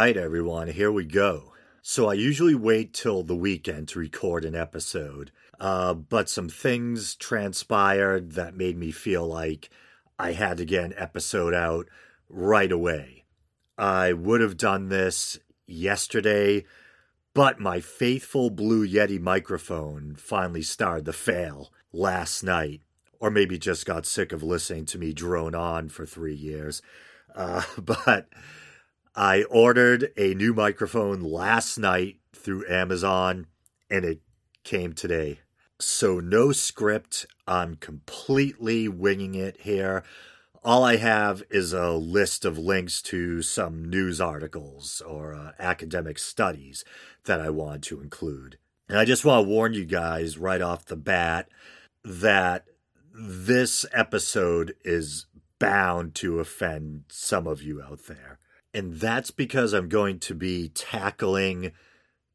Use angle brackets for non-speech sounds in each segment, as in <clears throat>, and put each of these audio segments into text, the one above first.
right, everyone, here we go. So I usually wait till the weekend to record an episode, uh, but some things transpired that made me feel like I had to get an episode out right away. I would have done this yesterday, but my faithful Blue Yeti microphone finally started to fail last night, or maybe just got sick of listening to me drone on for three years. Uh, <laughs> but I ordered a new microphone last night through Amazon and it came today. So, no script. I'm completely winging it here. All I have is a list of links to some news articles or uh, academic studies that I want to include. And I just want to warn you guys right off the bat that this episode is bound to offend some of you out there. And that's because I'm going to be tackling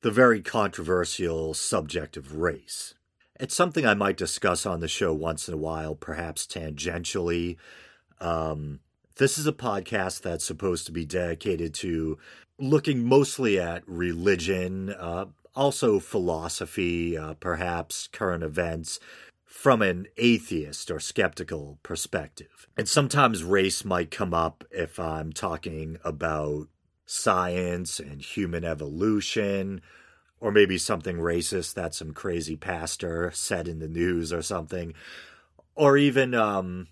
the very controversial subject of race. It's something I might discuss on the show once in a while, perhaps tangentially. Um, this is a podcast that's supposed to be dedicated to looking mostly at religion, uh, also philosophy, uh, perhaps current events, from an atheist or skeptical perspective. And sometimes race might come up if I'm talking about science and human evolution, or maybe something racist that some crazy pastor said in the news or something. Or even um,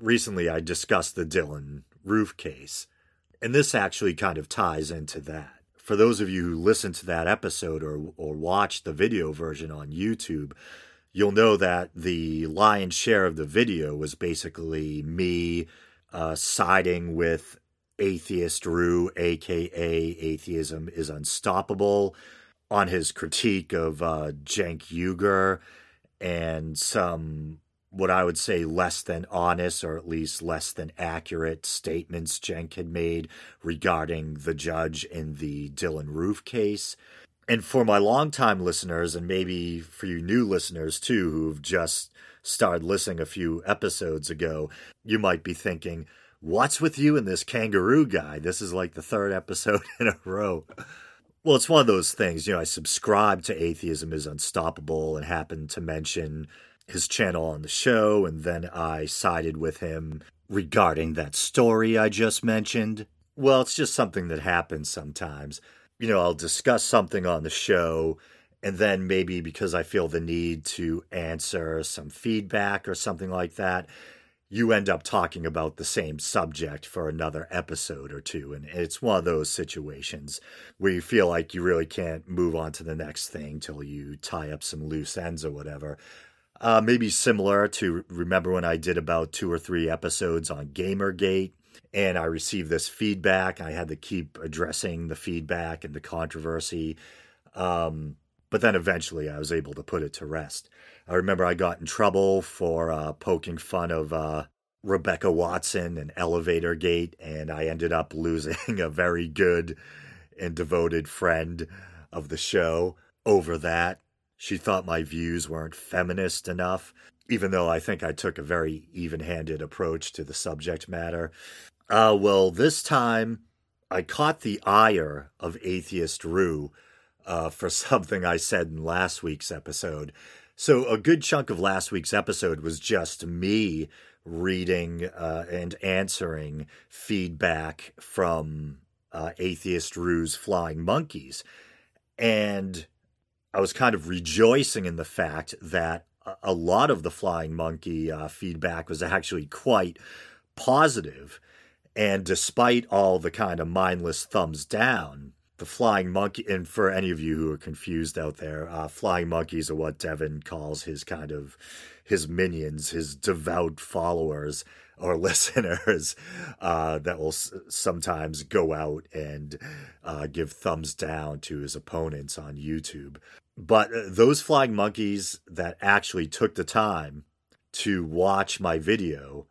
recently, I discussed the Dylann Roof case. And this actually kind of ties into that. For those of you who listened to that episode or, or watched the video version on YouTube, you'll know that the lion's share of the video was basically me uh, siding with atheist Roo, aka atheism is unstoppable, on his critique of uh, Cenk Uygur and some what I would say less than honest or at least less than accurate statements Cenk had made regarding the judge in the Dylann Roof case. And for my longtime listeners, and maybe for you new listeners too, who've just started listening a few episodes ago, you might be thinking, What's with you and this kangaroo guy? This is like the third <laughs> episode in a row. Well, it's one of those things. You know, I subscribe to Atheism is Unstoppable and happened to mention his channel on the show, and then I sided with him regarding that story I just mentioned. Well, it's just something that happens sometimes you know, I'll discuss something on the show, and then maybe because I feel the need to answer some feedback or something like that, you end up talking about the same subject for another episode or two. And it's one of those situations where you feel like you really can't move on to the next thing till you tie up some loose ends or whatever. Uh, maybe similar to remember when I did about two or three episodes on Gamergate and I received this feedback. I had to keep addressing the feedback and the controversy. Um, but then eventually I was able to put it to rest. I remember I got in trouble for uh, poking fun of uh, Rebecca Watson and Elevator Gate, and I ended up losing <laughs> a very good and devoted friend of the show over that. She thought my views weren't feminist enough, even though I think I took a very even handed approach to the subject matter. Uh, well, this time I caught the ire of Atheist Roo uh, for <laughs> something I said in last week's episode. So, a good chunk of last week's episode was just me reading uh, and answering feedback from uh, Atheist Roo's Flying Monkeys. And I was kind of rejoicing in the fact that a lot of the Flying Monkey uh, feedback was actually quite positive. And despite all the kind of mindless thumbs down, the flying monkey, and for any of you who are confused out there, uh, flying monkeys are what Devin calls his kind of his minions, his devout followers or <laughs> listeners uh, that will s- sometimes go out and uh, give thumbs down to his opponents on YouTube. But uh, those flying monkeys that actually took the time to watch my video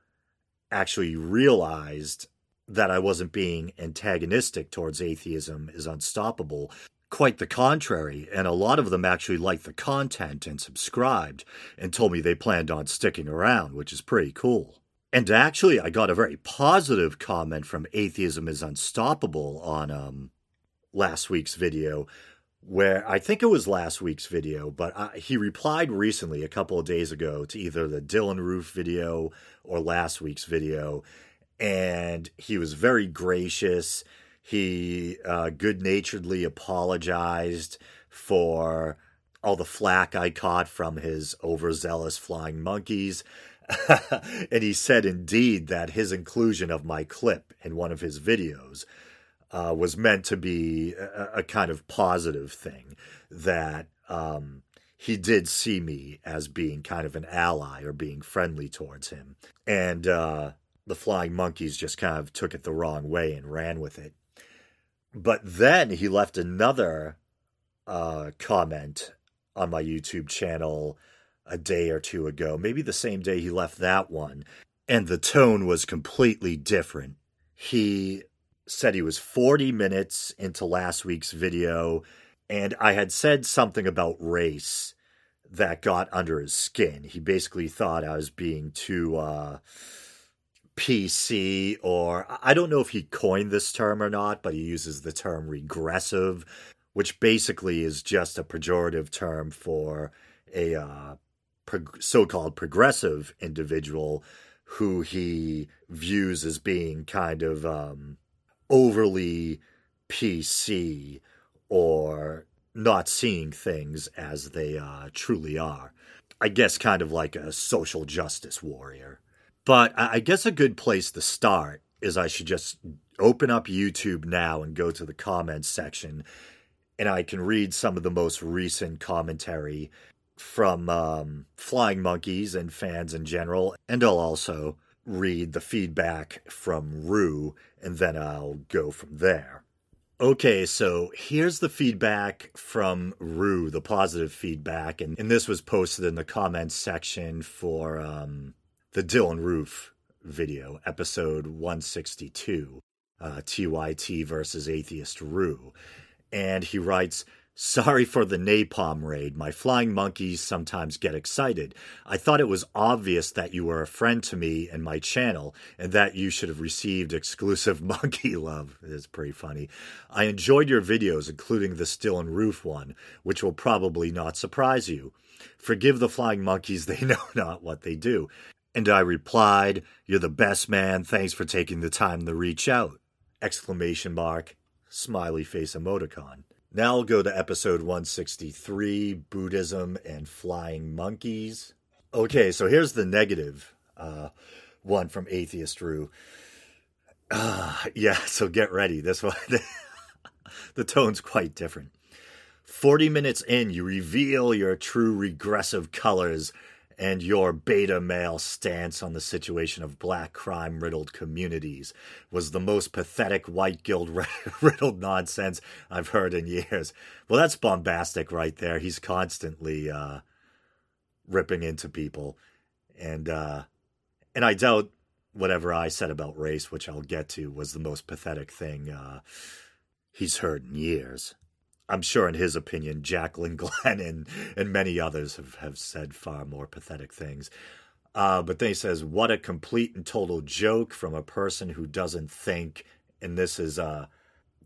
actually realized that I wasn't being antagonistic towards atheism is unstoppable. Quite the contrary, and a lot of them actually liked the content and subscribed and told me they planned on sticking around, which is pretty cool. And actually, I got a very positive comment from Atheism is Unstoppable on um, last week's video where I think it was last week's video, but I, he replied recently, a couple of days ago, to either the Dylann Roof video or last week's video. And he was very gracious. He uh, good naturedly apologized for all the flack I caught from his overzealous flying monkeys. <laughs> and he said indeed that his inclusion of my clip in one of his videos uh, was meant to be a, a, kind of positive thing that um, he did see me as being kind of an ally or being friendly towards him. And uh, the flying monkeys just kind of took it the wrong way and ran with it. But then he left another uh, comment on my YouTube channel a day or two ago, maybe the same day he left that one, and the tone was completely different. He said he was 40 minutes into last week's video, and I had said something about race that got under his skin. He basically thought I was being too uh, PC, or I don't know if he coined this term or not, but he uses the term regressive, which basically is just a pejorative term for a uh, pro- so called progressive individual who he views as being kind of um, overly PC or not seeing things as they uh, truly are. I guess kind of like a social justice warrior. But I guess a good place to start is I should just open up YouTube now and go to the comments section, and I can read some of the most recent commentary from um, Flying Monkeys and fans in general, and I'll also read the feedback from Roo, and then I'll go from there. Okay, so here's the feedback from Roo, the positive feedback, and, and this was posted in the comments section for um, the Dylann Roof video, episode 162, uh, TYT versus Atheist Roo. And he writes, Sorry for the napalm raid. My flying monkeys sometimes get excited. I thought it was obvious that you were a friend to me and my channel, and that you should have received exclusive <laughs> monkey love. It's pretty funny. I enjoyed your videos, including the Dylann Roof one, which will probably not surprise you. Forgive the flying monkeys, <laughs> they know not what they do. And I replied, You're the best man. Thanks for taking the time to reach out. Exclamation mark. Smiley face emoticon. Now I'll go to episode 163 Buddhism and Flying Monkeys. Okay, so here's the negative uh, one from Atheist Roo. Uh, yeah, <laughs> so get ready. This one, <laughs> the tone's quite different. 40 minutes in, you reveal your true regressive colors and your beta male stance on the situation of black crime riddled communities was the most pathetic white guilt <laughs> riddled nonsense I've heard in years. Well, that's bombastic right there. He's constantly uh, ripping into people. And, uh, and I doubt whatever I said about race, which I'll get to, was the most pathetic thing uh, he's heard in years. I'm sure, in his opinion, Jaclyn <laughs> Glenn and, and many others have, have said far more pathetic things. Uh, but then he says, What a complete and total joke from a person who doesn't think. And this is uh,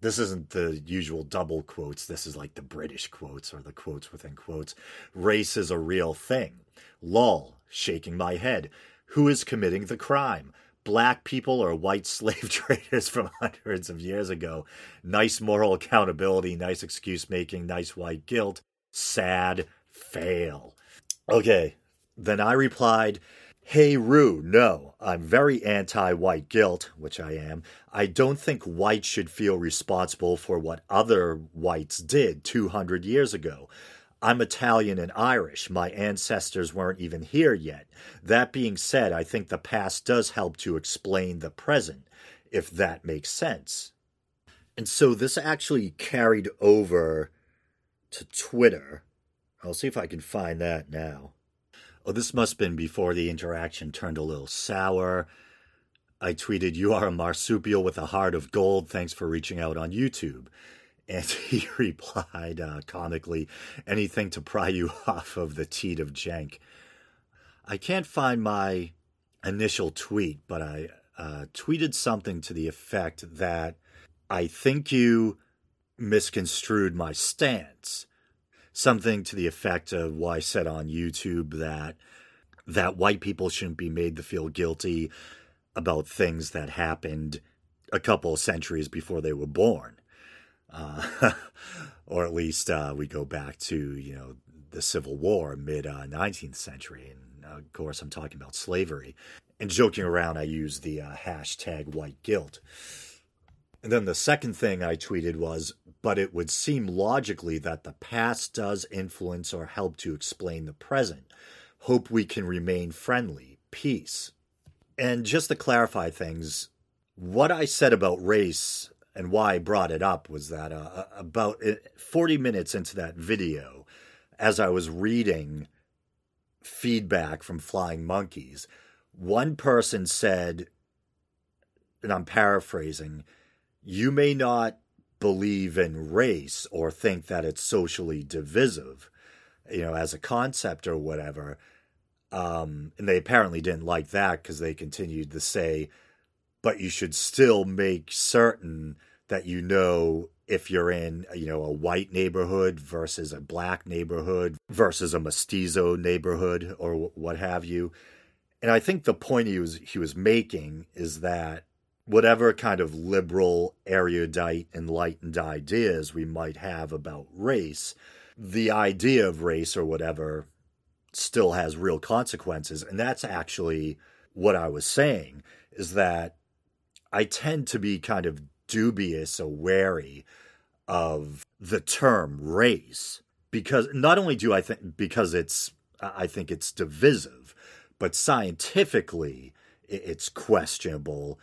this isn't the usual double quotes. This is like the British quotes or the quotes within quotes. Race is a real thing. Lol, shaking my head. Who is committing the crime? Black people or white <laughs> slave traders from <laughs> hundreds of years ago. Nice moral accountability, nice excuse making, nice white guilt. Sad fail. Okay, then I replied, Hey, Roo, no, I'm very anti white guilt, which I am. I don't think whites should feel responsible for what other whites did 200 years ago. I'm Italian and Irish. My ancestors weren't even here yet. That being said, I think the past does help to explain the present, if that makes sense. And so this actually carried over to Twitter. I'll see if I can find that now. Oh, this must have been before the interaction turned a little sour. I tweeted, You are a marsupial with a heart of gold. Thanks for reaching out on YouTube. And <laughs> he replied uh, comically, anything to pry you <laughs> off of the teat of Cenk. I can't find my initial tweet, but I uh, tweeted something to the effect that I think you misconstrued my stance. Something to the effect of what I said on YouTube that that white people shouldn't be made to feel guilty about things that happened a couple of centuries before they were born. Uh, <laughs> or at least uh, we go back to, you know, the Civil War, mid uh, 19th century. And uh, of course, I'm talking about slavery. And joking around, I use the uh, hashtag white guilt. And then the second thing I tweeted was, but it would seem logically that the past does influence or help to explain the present. Hope we can remain friendly. Peace. And just to clarify things, what I said about race and why I brought it up was that uh, uh about uh, 40 minutes into that video, as I was reading feedback from flying monkeys, one person said, and I'm paraphrasing, you may not believe in race or think that it's socially divisive, you know, as a concept or whatever. Um, and they apparently didn't like that because they continued to say, but you should still make certain that you know if you're in you know a white neighborhood versus a black neighborhood versus a mestizo neighborhood or what have you. And i think the point he was he was making is that whatever kind of liberal erudite enlightened ideas we might have about race the idea of race or whatever still has real consequences. And that's actually what i was saying is that i tend to be kind of dubious or wary of the term race because not only do I think because it's I think it's divisive, but scientifically it's questionable.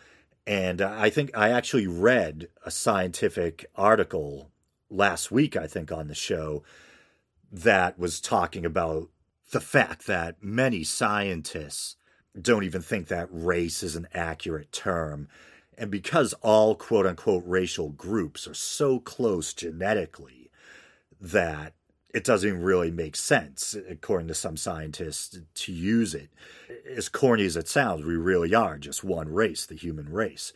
And I think I actually read a scientific article last week, I think, on the show that was talking about the fact that many scientists don't even think that race is an accurate term. And because all quote unquote racial groups are so close genetically that it doesn't really make sense, according to some scientists, to use it. As corny as it sounds, we really are just one race, the human race.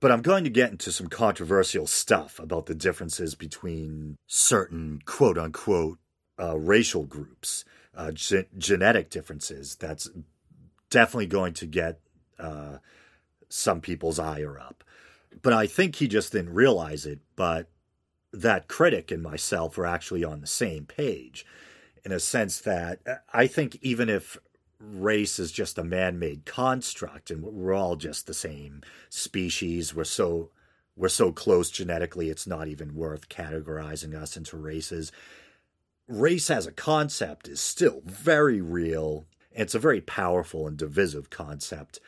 But I'm going to get into some controversial stuff about the differences between certain quote unquote uh, racial groups, uh, ge- genetic differences. That's definitely going to get uh, some people's ire up. But I think he just didn't realize it. But that critic and myself are actually on the same page in a sense that uh, I think even if race is just a man made construct and we're all just the same species, we're so we're so close genetically it's not even worth categorizing us into races. Race as a concept is still very real. It's a very powerful and divisive concept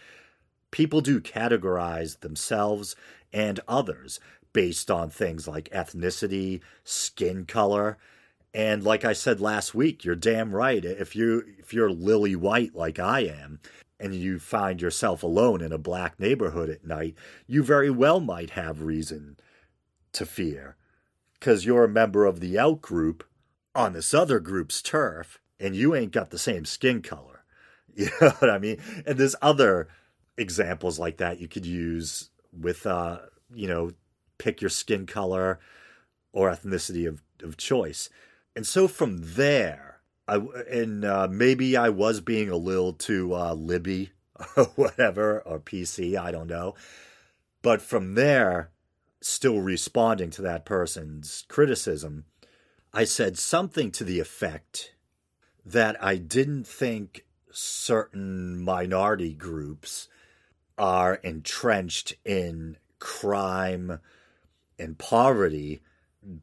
people do categorize themselves and others based on things like ethnicity, skin color, and like I said last week, you're damn right. If you if you're lily white like I am, and you find yourself alone in a black neighborhood at night, you very well might have reason to fear, because you're a member of the out group on this other group's turf, and you ain't got the same skin color. <laughs> You know what I mean? And this other examples like that you could use with uh you know pick your skin color or ethnicity of, of choice. And so from there i and uh, maybe i was being a little too uh libby <laughs> or whatever or pc i don't know. But from there still responding to that person's criticism i said something to the effect that i didn't think certain minority groups are entrenched in crime and poverty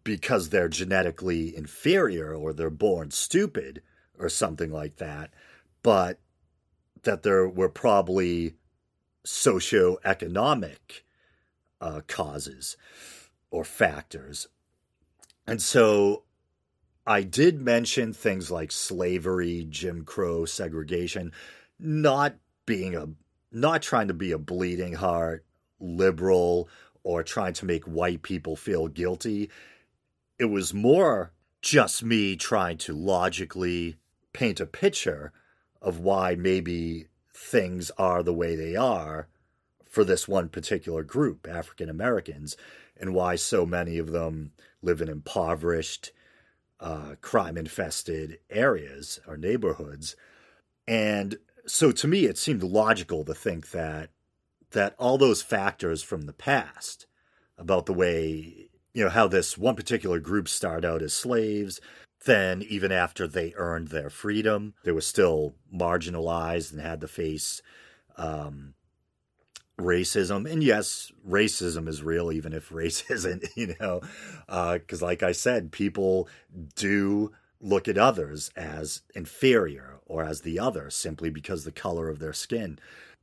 because they're genetically inferior or they're born stupid or something like that, but that there were probably socioeconomic uh, causes or factors. And so I did mention things like slavery, Jim Crow, segregation, not being a not trying to be a bleeding heart liberal or trying to make white people feel guilty. It was more just me trying to logically paint a picture of why maybe things are the way they are for this one particular group, African Americans. and why so many of them live in impoverished, uh, crime infested areas or neighborhoods. And so to me, it seemed logical to think that that all those factors from the past about the way you know how this one particular group started out as slaves then even after they earned their freedom they were still marginalized and had to face um, racism. And yes racism is real even if race <laughs> isn't you know because uh, like i said people do look at others as inferior or as the other simply because the color of their skin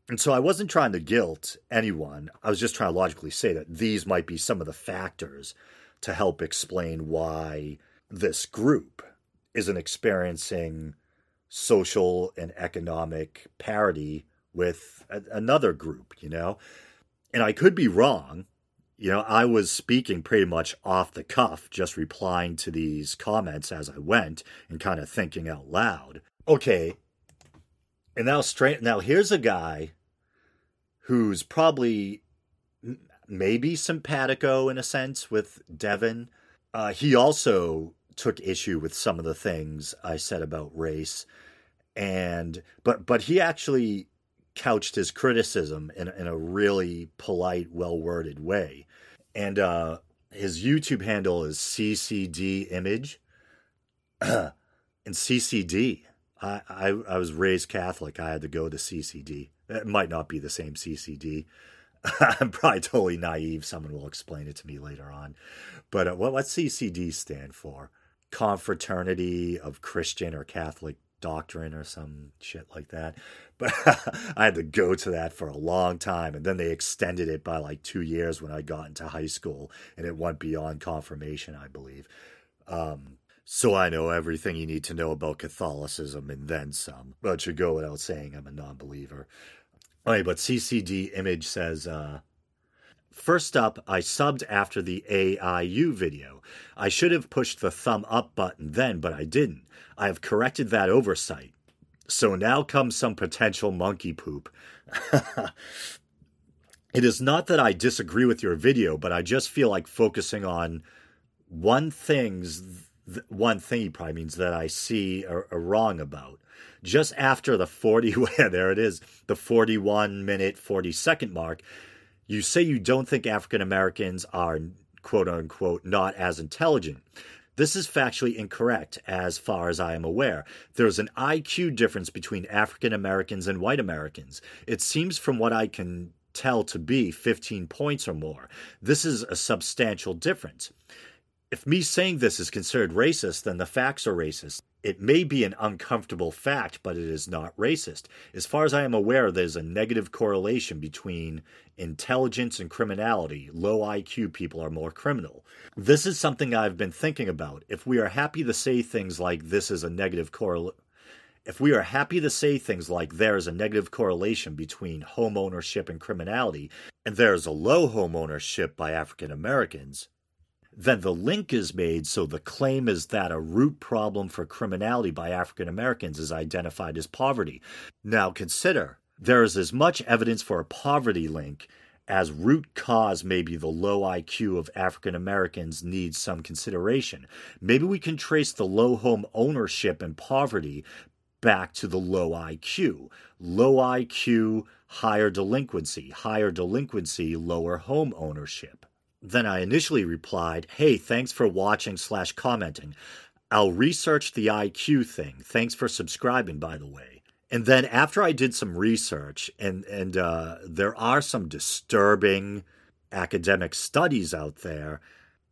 and so i wasn't trying to guilt anyone i was just trying to logically say that these might be some of the factors to help explain why this group isn't experiencing social and economic parity with a, another group, you know? And I could be wrong. You know, I was speaking pretty much off the cuff, just replying to these comments as I went and kind of thinking out loud. Okay. And now straight now here's a guy who's probably maybe simpatico in a sense with Devin. Uh, he also took issue with some of the things I said about race, and but but he actually couched his criticism in, in a really polite, well worded way. And uh, his YouTube handle is CCD Image. <clears throat> and CCD, I, I, I was raised Catholic. I had to go to CCD. It might not be the same CCD. <laughs> I'm probably totally naive. Someone will explain it to me later on. But uh, what CCD stand for? Confraternity of Christian or Catholic doctrine or some shit like that. But <laughs> I had to go to that for a long time. And then they extended it by like two years when I got into high school and it went beyond confirmation, I believe. Um, so I know everything you need to know about Catholicism and then some. But should go without saying I'm a non believer. All right, but CCD image says, uh, First up, I subbed after the AIU video. I should have pushed the thumb up button then, but I didn't. I have corrected that oversight. So now comes some potential monkey poop. <laughs> it is not that I disagree with your video, but I just feel like focusing on one thing's one thing he probably means that I see a, a wrong about. Just after the 40, <laughs> there it is, the 41 minute, 40 second mark, you say you don't think African Americans are quote unquote not as intelligent. This is factually incorrect as far as I am aware. There's an IQ difference between African Americans and white Americans. It seems from what I can tell to be 15 points or more. This is a substantial difference. If me saying this is considered racist, then the facts are racist. It may be an uncomfortable fact, but it is not racist. As far as I am aware, there's a negative correlation between intelligence and criminality. Low IQ people are more criminal. This is something I've been thinking about. If we are happy to say things like this is a negative correlation, if we are happy to say things like there is a negative correlation between home ownership and criminality, and there is a low home ownership by African Americans, then the link is made so the claim is that a root problem for criminality by African Americans is identified as poverty. Now consider there is as much evidence for a poverty link as root cause maybe the low IQ of African Americans needs some consideration. Maybe we can trace the low home ownership and poverty back to the low IQ. Low IQ, higher delinquency, higher delinquency, lower home ownership. Then I initially replied, Hey, thanks for watching slash commenting. I'll research the IQ thing. Thanks for subscribing, by the way. And then after I did some research, and and uh, there are some disturbing academic studies out there,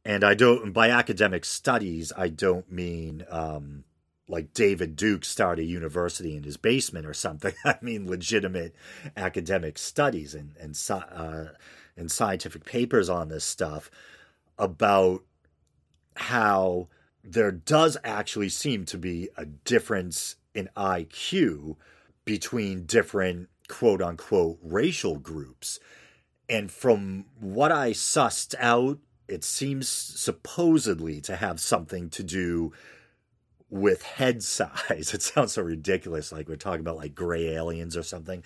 and I don't by academic studies I don't mean um, like David Duke started a university in his basement or something. <laughs> I mean legitimate academic studies and and uh, and scientific papers on this stuff about how there does actually seem to be a difference in IQ between different quote unquote racial groups. And from what I sussed out, it seems supposedly to have something to do with head size. <laughs> It sounds so ridiculous, like we're talking about like gray aliens or something.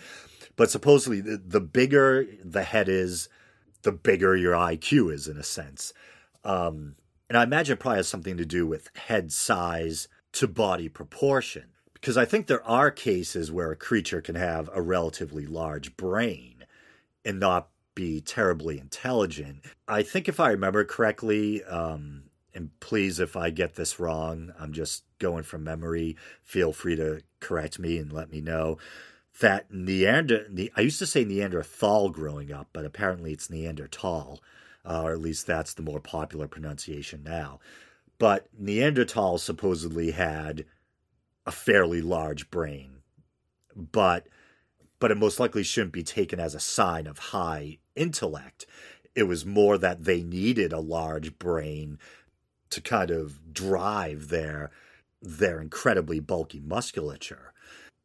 But supposedly, the, the bigger the head is, the bigger your IQ is, in a sense. Um, and I imagine it probably has something to do with head size to body proportion. Because I think there are cases where a creature can have a relatively large brain and not be terribly intelligent. I think if I remember correctly, um, and please, if I get this wrong, I'm just going from memory. Feel free to correct me and let me know that Neander. I used to say Neanderthal growing up, but apparently it's Neanderthal, uh, or at least that's the more popular pronunciation now. But Neanderthal supposedly had a fairly large brain, but but it most likely shouldn't be taken as a sign of high intellect. It was more that they needed a large brain to kind of drive their their incredibly bulky musculature.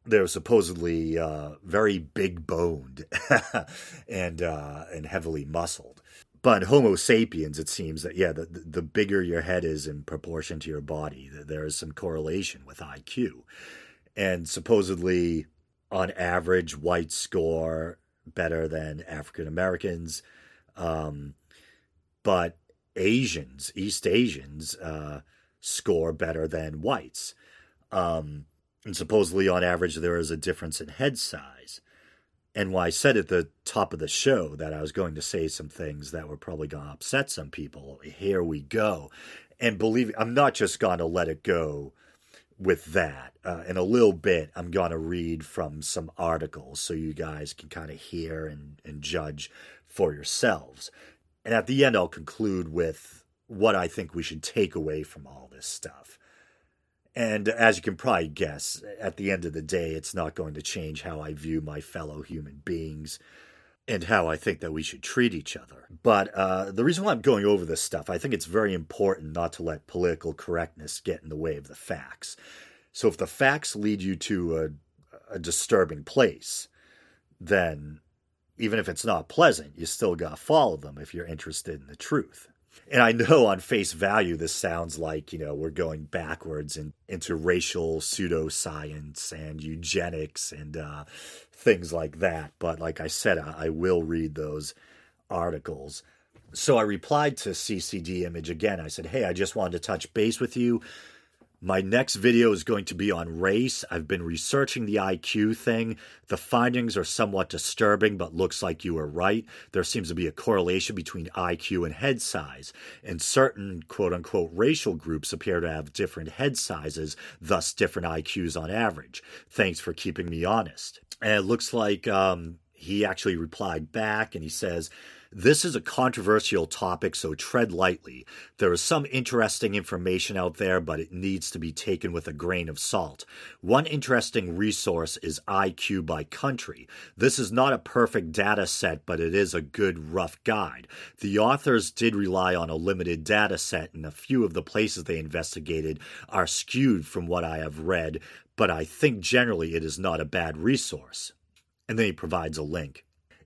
They're supposedly uh, very big boned <laughs> and uh, and heavily muscled. But Homo sapiens, it seems that yeah, the the bigger your head is in proportion to your body, there is some correlation with IQ, and supposedly, on average, whites score better than African Americans, um, but Asians, East Asians, uh, score better than whites. Um, and supposedly, on average, there is a difference in head size. And when I said at the top of the show that I was going to say some things that were probably going to upset some people, here we go. And believe I'm not just going to let it go with that. Uh, in a little bit, I'm going to read from some articles so you guys can kind of hear and, and judge for yourselves. And at the end, I'll conclude with what I think we should take away from all this stuff. And as you can probably guess, at the end of the day, it's not going to change how I view my fellow human beings and how I think that we should treat each other. But uh, the reason why I'm going over this stuff, I think it's very important not to let political correctness get in the way of the facts. So if the facts lead you to a, a disturbing place, then even if it's not pleasant, you still got to follow them if you're interested in the truth. And I know on face value, this sounds like, you know, we're going backwards in, into racial pseudoscience and eugenics and uh, things like that. But like I said, I, I will read those articles. So I replied to CCD Image again. I said, Hey, I just wanted to touch base with you. My next video is going to be on race. I've been researching the IQ thing. The findings are somewhat disturbing, but looks like you were right. There seems to be a correlation between IQ and head size, and certain quote unquote racial groups appear to have different head sizes, thus different IQs on average. Thanks for keeping me honest. And it looks like um, he actually replied back and he says, this is a controversial topic, so tread lightly. There is some interesting information out there, but it needs to be taken with a grain of salt. One interesting resource is IQ by country. This is not a perfect data set, but it is a good rough guide. The authors did rely on a limited data set, and a few of the places they investigated are skewed from what I have read, but I think generally it is not a bad resource. And then he provides a link.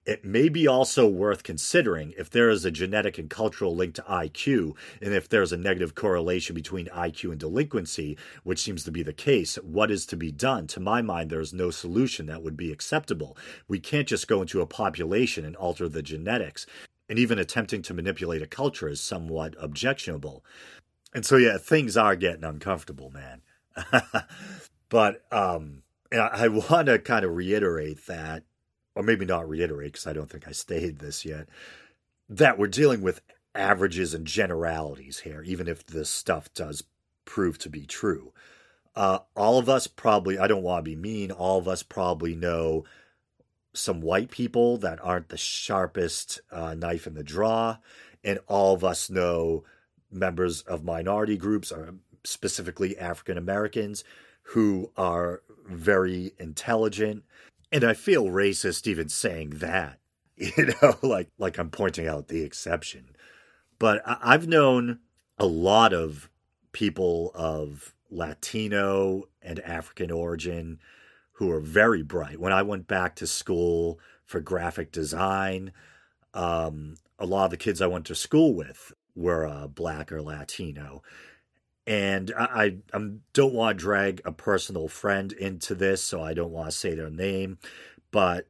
It may be also worth considering if there is a genetic and cultural link to IQ, and if there's a negative correlation between IQ and delinquency, which seems to be the case, what is to be done? To my mind, there is no solution that would be acceptable. We can't just go into a population and alter the genetics, and even attempting to manipulate a culture is somewhat objectionable. And so, yeah, things are getting uncomfortable, man. <laughs> but um, I, I want to kind of reiterate that or maybe not reiterate because I don't think I stated this yet, that we're dealing with averages and generalities here, even if this stuff does prove to be true. Uh, all of us probably, I don't want to be mean, all of us probably know some white people that aren't the sharpest uh, knife in the draw, and all of us know members of minority groups, or specifically African Americans, who are very intelligent and I feel racist even saying that, <laughs> you know, like like I'm pointing out the exception. But I've known a lot of people of Latino and African origin who are very bright. When I went back to school for graphic design, um, a lot of the kids I went to school with were uh, black or Latino and I, I don't want to drag a personal friend into this, so I don't want to say their name, but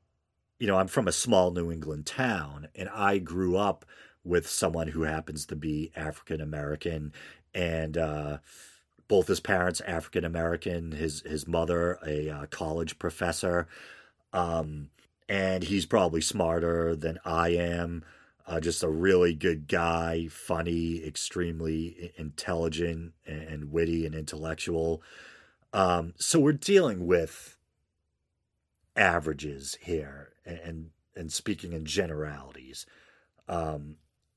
you know, I'm from a small New England town and I grew up with someone who happens to be African American and uh, both his parents African American, his his mother a uh, college professor, um, and he's probably smarter than I am. Uh, just a really good guy, funny, extremely intelligent and witty and intellectual. Um, so we're dealing with averages here and and speaking in generalities. Um,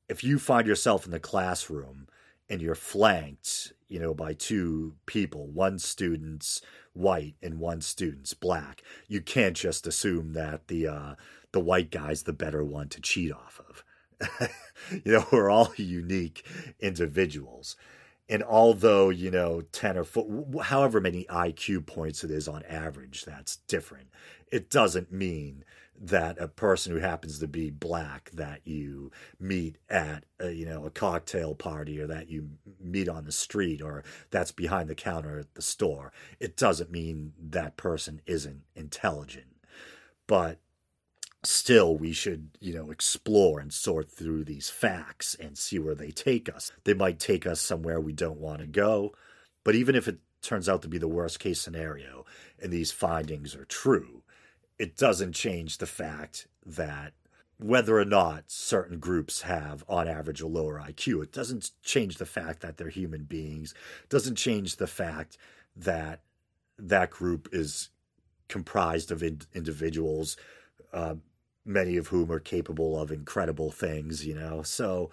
if you find yourself in the classroom and you're flanked, you know, by two people, one student's white and one student's black, you can't just assume that the uh, the white guy's the better one to cheat off of. <laughs> you know, we're all <laughs> unique individuals. And although, you know, 10 or four, however many IQ points it is on average, that's different. It doesn't mean that a person who happens to be black that you meet at a, you know a cocktail party or that you meet on the street or that's behind the counter at the store it doesn't mean that person isn't intelligent but still we should you know explore and sort through these facts and see where they take us. They might take us somewhere we don't want to go but even if it turns out to be the worst case scenario and these findings are true it doesn't change the fact that whether or not certain groups have on average a lower IQ, it doesn't change the fact that they're human beings, it doesn't change the fact that that group is comprised of in- individuals, uh, many of whom are capable of incredible things, you know. So,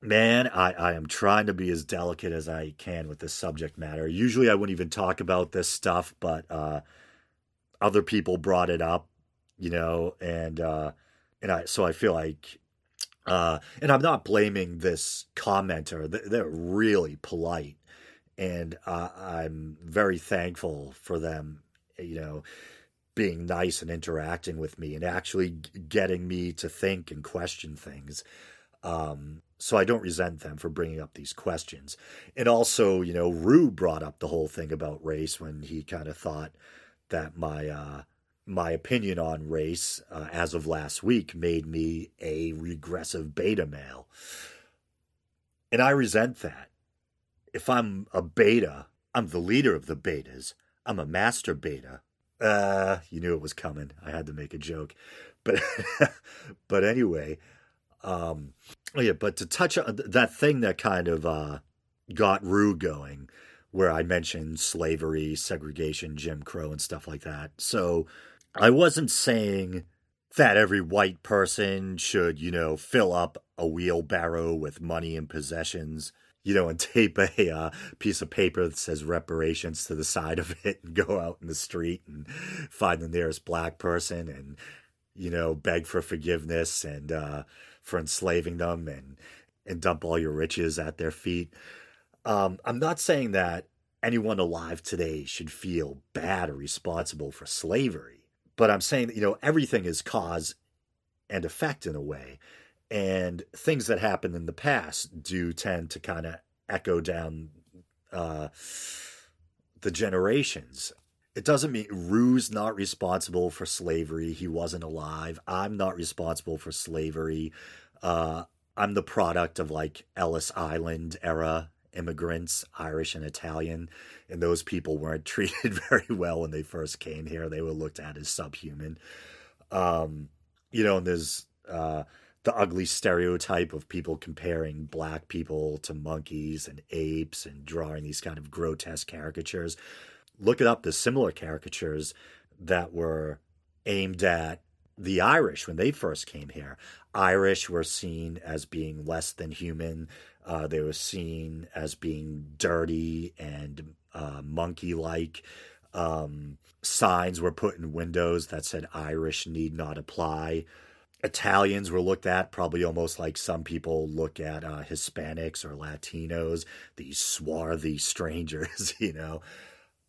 man, I, I am trying to be as delicate as I can with this subject matter. Usually I wouldn't even talk about this stuff, but uh, other people brought it up, you know, and uh, and I so I feel like, uh, and I'm not blaming this commenter. They're really polite, and uh, I'm very thankful for them, you know, being nice and interacting with me and actually getting me to think and question things. Um, so I don't resent them for bringing up these questions. And also, you know, Roo brought up the whole thing about race when he kind of thought that my uh, my opinion on race uh, as of last week made me a regressive beta male. And I resent that. If I'm a beta, I'm the leader of the betas. I'm a master beta. Uh, you knew it was coming. I had to make a joke. But <laughs> but anyway, um oh yeah, but to touch on that thing that kind of uh got Roo going where I mentioned slavery, segregation, Jim Crow, and stuff like that. So I wasn't saying that every white person should, you know, fill up a wheelbarrow with money and possessions, you know, and tape a uh, piece of paper that says reparations to the side of it and go out in the street and find the nearest black person and, you know, beg for forgiveness and uh, for enslaving them and, and dump all your riches at their feet. Um, I'm not saying that anyone alive today should feel bad or responsible for slavery, but I'm saying that, you know, everything is cause and effect in a way. And things that happened in the past do tend to kind of echo down uh, the generations. It doesn't mean Roo's not responsible for slavery. He wasn't alive. I'm not responsible for slavery. Uh, I'm the product of like Ellis Island era immigrants, Irish and Italian, and those people weren't <laughs> treated very well when they first came here. They were looked at as subhuman. Um, you know, and there's uh, the ugly stereotype of people comparing black people to monkeys and apes and drawing these kind of grotesque caricatures. Look it up. There's similar caricatures that were aimed at the Irish when they first came here. Irish were seen as being less than human. Uh, they were seen as being dirty and uh, monkey like. Um, signs were put in windows that said Irish need not apply. Italians were looked at probably almost like some people look at uh, Hispanics or Latinos, these swarthy strangers, <laughs> you know.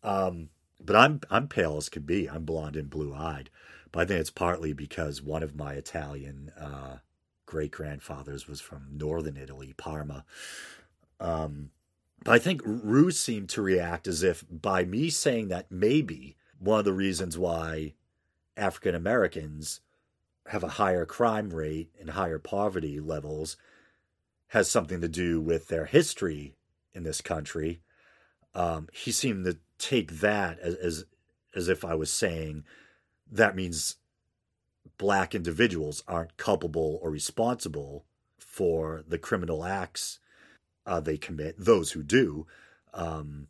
Um, but I'm I'm pale as could be. I'm blonde and blue eyed. But I think it's partly because one of my Italian uh, great grandfathers was from northern Italy, Parma. Um, but I think Roo seemed to react as if by me saying that maybe one of the reasons why African Americans have a higher crime rate and higher poverty levels has something to do with their history in this country. Um, he seemed to take that as, as as if I was saying that means black individuals aren't culpable or responsible for the criminal acts uh, they commit, those who do, um,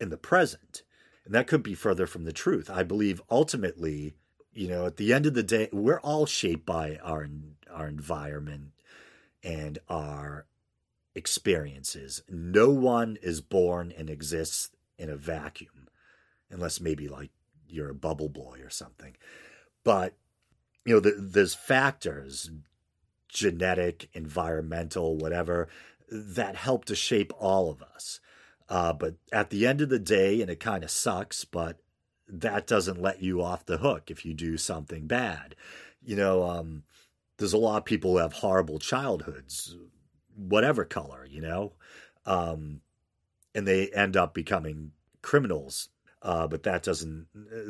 in the present. And that could be further from the truth. I believe ultimately, you know, at the end of the day, we're all shaped by our our environment and our experiences. No one is born and exists in a vacuum, unless maybe like you're a bubble boy or something. But you know, the, there's factors, genetic, environmental, whatever, that help to shape all of us. Uh, but at the end of the day, and it kind of sucks, but that doesn't let you off the hook if you do something bad. You know, um, there's a lot of people who have horrible childhoods, whatever color, you know, um, and they end up becoming criminals. Uh, but that doesn't,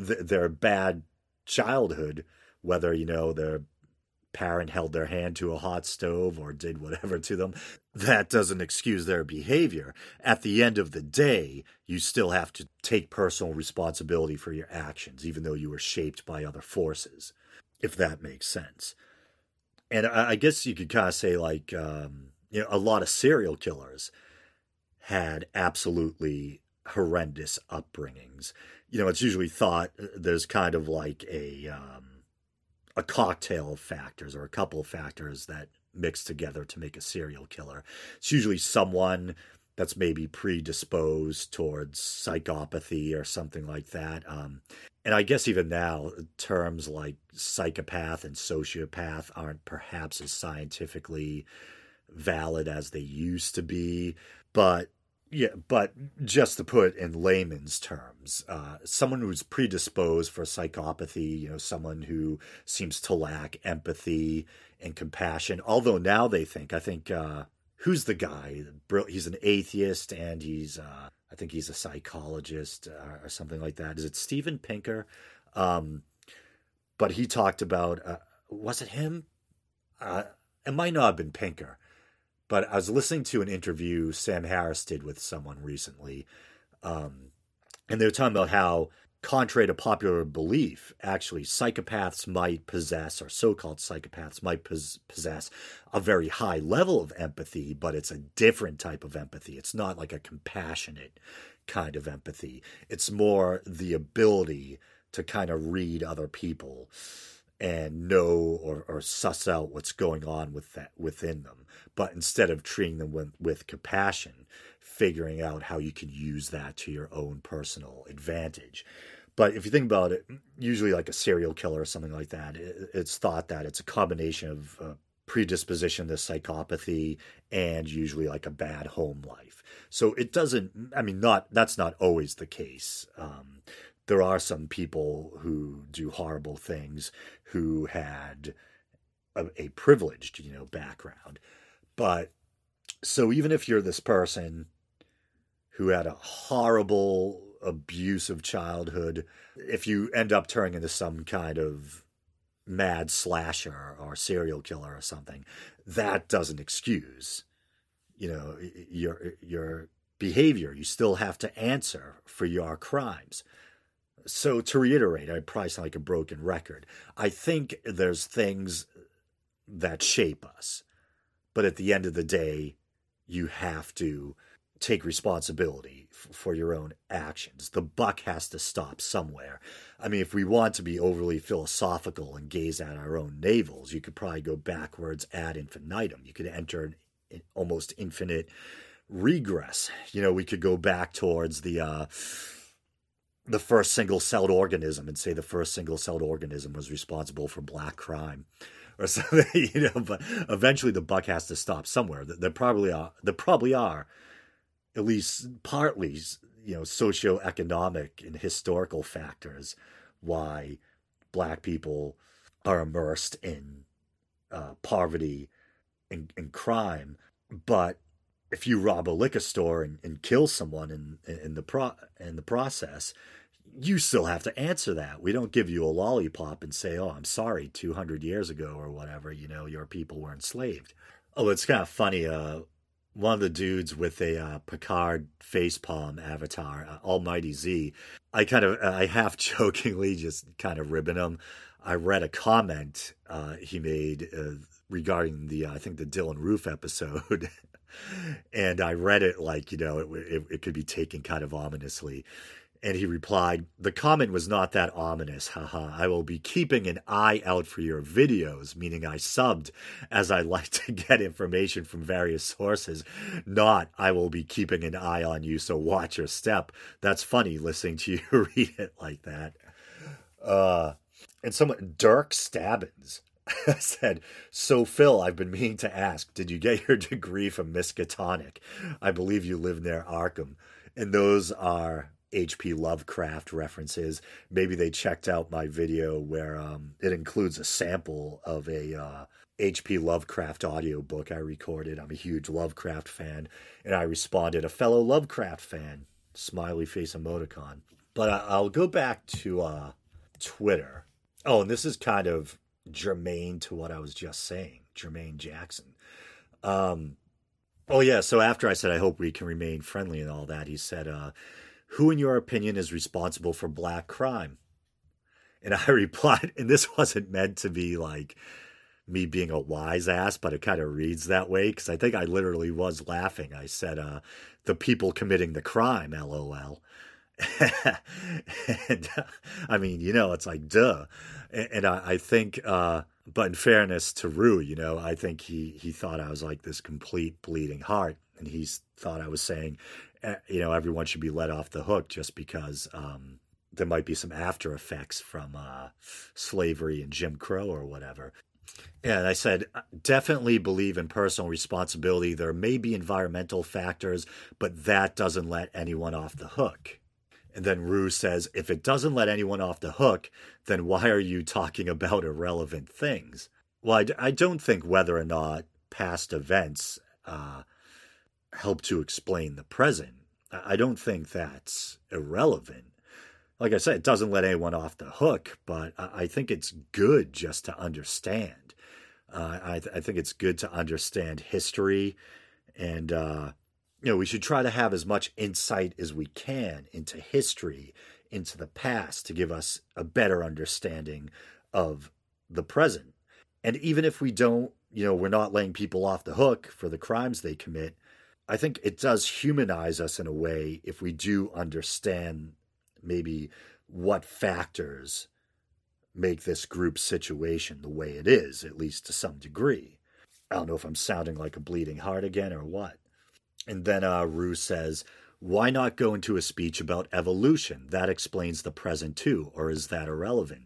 th- their bad childhood, whether, you know, their parent held their hand to a hot stove or did whatever to them, that doesn't excuse their behavior. At the end of the day, you still have to take personal responsibility for your actions, even though you were shaped by other forces, if that makes sense. And I guess you could kind of say, like, um, you know, a lot of serial killers had absolutely horrendous upbringings. You know, it's usually thought uh, there's kind of like a um, a cocktail of factors or a couple of factors that mix together to make a serial killer. It's usually someone that's maybe predisposed towards psychopathy or something like that. Um, and I guess even now, terms like psychopath and sociopath aren't perhaps as scientifically valid as they used to be. But yeah, but just to put in layman's terms, uh, someone who's predisposed for psychopathy, you know, someone who seems to lack empathy and compassion. Although now they think, I think, uh, who's the guy? He's an atheist and he's, uh, I think he's a psychologist uh, or something like that. Is it Steven Pinker? Um, but he talked about, uh, was it him? Uh, it might not have been Pinker but I was listening to an interview Sam Harris did with someone recently, um, and they were talking about how, contrary to popular belief, actually psychopaths might possess, or so-called psychopaths might pos- possess, a very high level of empathy, but it's a different type of empathy. It's not like a compassionate kind of empathy. It's more the ability to kind of read other people and know or, or suss out what's going on with that within them. But instead of treating them with, with compassion, figuring out how you can use that to your own personal advantage. But if you think about it, usually like a serial killer or something like that, it's thought that it's a combination of uh, predisposition to psychopathy and usually like a bad home life. So it doesn't, I mean, not, that's not always the case. Um, there are some people who do horrible things who had a, a privileged, you know, background. But so even if you're this person who had a horrible abusive childhood, if you end up turning into some kind of mad slasher or serial killer or something, that doesn't excuse, you know, your your behavior. You still have to answer for your crimes. So to reiterate, I probably like a broken record. I think there's things that shape us, but at the end of the day, you have to take responsibility f- for your own actions. The buck has to stop somewhere. I mean, if we want to be overly philosophical and gaze at our own navels, you could probably go backwards ad infinitum. You could enter an, almost infinite regress. You know, we could go back towards the uh, the first single celled organism and say the first single celled organism was responsible for black crime or <laughs> something, you know, but eventually the buck has to stop somewhere. There probably are, there probably are at least partly, you know, socioeconomic and historical factors why black people are immersed in uh, poverty and, and crime. But if you rob a liquor store and, and kill someone in in the pro in the process, you still have to answer that. We don't give you a lollipop and say, oh, I'm sorry, 200 years ago or whatever, you know, your people were enslaved. Oh, it's kind of funny. Uh, one of the dudes with a uh, Picard facepalm avatar, uh, Almighty Z, I kind of, I half <laughs> jokingly just kind of ribbing him. I read a comment uh, he made uh, regarding the, uh, I think the Dylann Roof episode. <laughs> and I read it like, you know, it, it, it could be taken kind of ominously. And he replied, The comment was not that ominous. Haha. I will be keeping an eye out for your videos, meaning I subbed as I <laughs> like to get information from various sources. Not, I will be keeping an eye on you, so watch your step. That's funny listening to <laughs> you read it like that. Uh, and someone, Dirk Stabbins, <laughs> said, So, Phil, I've been meaning to ask, did you get your degree from Miskatonic? I believe you live near Arkham. And those are H.P. Lovecraft references. Maybe they checked out my video where um, it includes a sample of a uh, H.P. Lovecraft audiobook I recorded. I'm a huge Lovecraft fan, and I responded, a fellow Lovecraft fan, smiley face emoticon. But I- will go back to uh, Twitter. Oh, and this is kind of germane to what I was just saying, Jermaine Jackson. Um, oh yeah, so after I said I hope we can remain friendly and all that, he said, uh, who, in your opinion, is responsible for black crime? And I <laughs> replied, and this wasn't meant to be like me being a wise ass, but it kind of reads that way because I think I literally was laughing. I said, uh, the people committing the crime, lol. <laughs> and uh, I mean, you know, it's like, duh. And, and I, I, think, uh, but in fairness to Roo, you know, I think he, he thought I was like this complete bleeding heart. And he thought I was saying you know everyone should be let off the hook just because um, there might be some after effects from uh, slavery and Jim Crow or whatever. And I said, definitely believe in personal responsibility. There may be environmental factors, but that doesn't let anyone off the hook. And then Roo says, if it doesn't let anyone off the hook, then why are you talking about irrelevant things? Well, I, I don't think whether or not past events uh, help to explain the present. I don't think that's irrelevant. Like I said, it doesn't let anyone off the hook, but I think it's good just to understand. Uh, I, th- I, think it's good to understand history, and uh, you know we should try to have as much insight as we can into history, into the past, to give us a better understanding of the present. And even if we don't, you know, we're not letting people off the hook for the crimes they commit I think it does humanize us in a way if we do understand maybe what factors make this group situation the way it is, at least to some degree. I don't know if I'm sounding like a bleeding heart again or what. And then uh, Roo says, Why not go into a speech about evolution? That explains the present too, or is that irrelevant?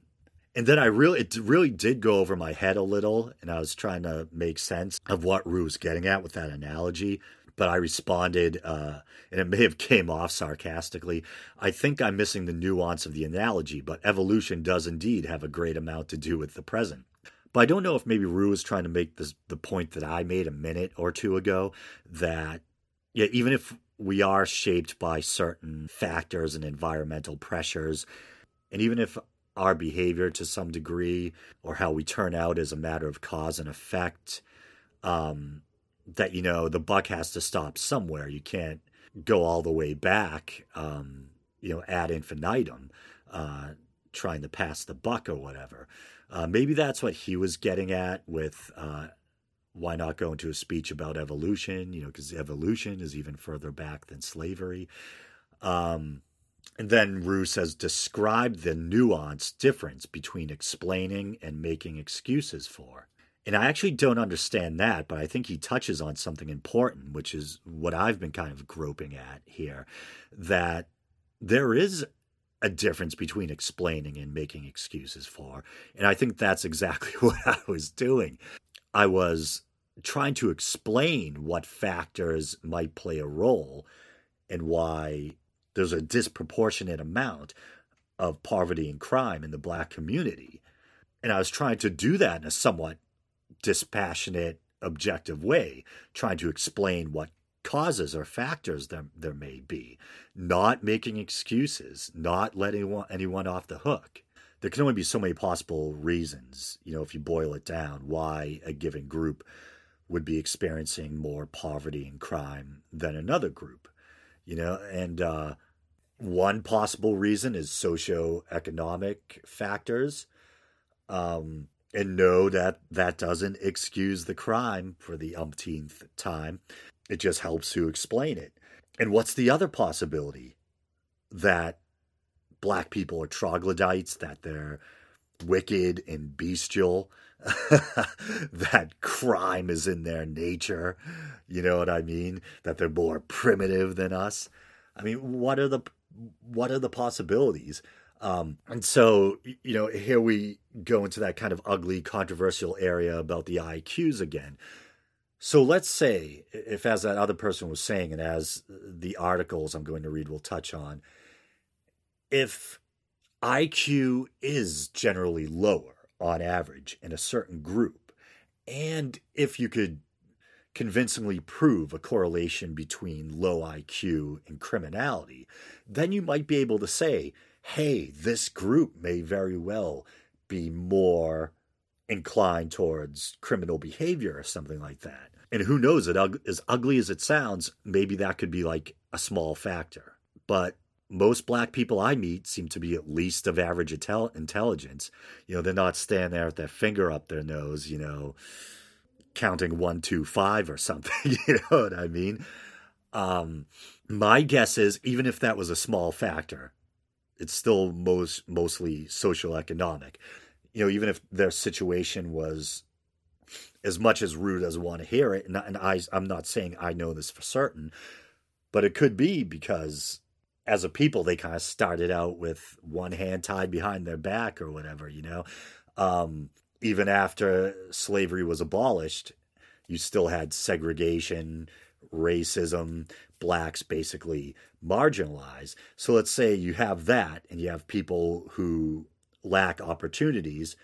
And then I really, it really did go over my head a little, and I was trying to make sense of what Roo was getting at with that analogy but I responded, uh, and it may have came off sarcastically. I think I'm missing the nuance of the analogy, but evolution does indeed have a great amount to do with the present. But I don't know if maybe Roo was trying to make this the point that I made a minute or two ago that yeah, even if we are shaped by certain factors and environmental pressures, and even if our behavior to some degree or how we turn out is a matter of cause and effect, um, that you know the buck has to stop somewhere. You can't go all the way back, um, you know, ad infinitum, uh, trying to pass the buck or whatever. Uh, maybe that's what he was getting at with uh, why not go into a speech about evolution, you know, because evolution is even further back than slavery. Um, and then Roo says, describe the nuanced difference between explaining and making excuses for. And I actually don't understand that, but I think he touches on something important, which is what I've been kind of groping at here that there is a difference between explaining and making excuses for. And I think that's exactly <laughs> what I was doing. I was trying to explain what factors might play a role and why there's a disproportionate amount of poverty and crime in the black community. And I was trying to do that in a somewhat dispassionate, objective way, trying to explain what causes or factors there, there may be, not making excuses, not letting anyone anyone off the hook. There can only be so many possible reasons, you know, if you boil it down, why a given group would be experiencing more poverty and crime than another group, you know, and uh, one possible reason is socioeconomic factors. Um, and know that that doesn't excuse the crime for the umpteenth time. It just helps to explain it. And what's the other possibility? That black people are troglodytes, that they're wicked and bestial, <laughs> that crime is in their nature. You know what I mean? That they're more primitive than us. I mean, what are the what are the possibilities? Um, and so, you know, here we go into that kind of ugly, controversial area about the IQs again. So let's say, if as that other person was saying, and as the articles I'm going to read will touch on, if IQ is generally lower on average in a certain group, and if you could convincingly prove a correlation between low IQ and criminality, then you might be able to say, hey, this group may very well be more inclined towards criminal behavior or something like that. And who knows, it as ugly as it sounds, maybe that could be like a small factor. But most black people I meet seem to be at least of average intel- intelligence. You know, they're not standing there with their finger up their nose, you know, counting one, two, five or something. <laughs> you know what I mean? Um, my guess is even if that was a small factor, it's still most mostly social economic. You know, even if their situation was as much as rude as want to hear it, and, and I, I'm not saying I know this for certain, but it could be because as a people they kind of started out with one hand tied behind their back or whatever, you know. Um, even after slavery was abolished, you still had segregation, racism, blacks basically marginalized. So let's say you have that and you have people who lack opportunities.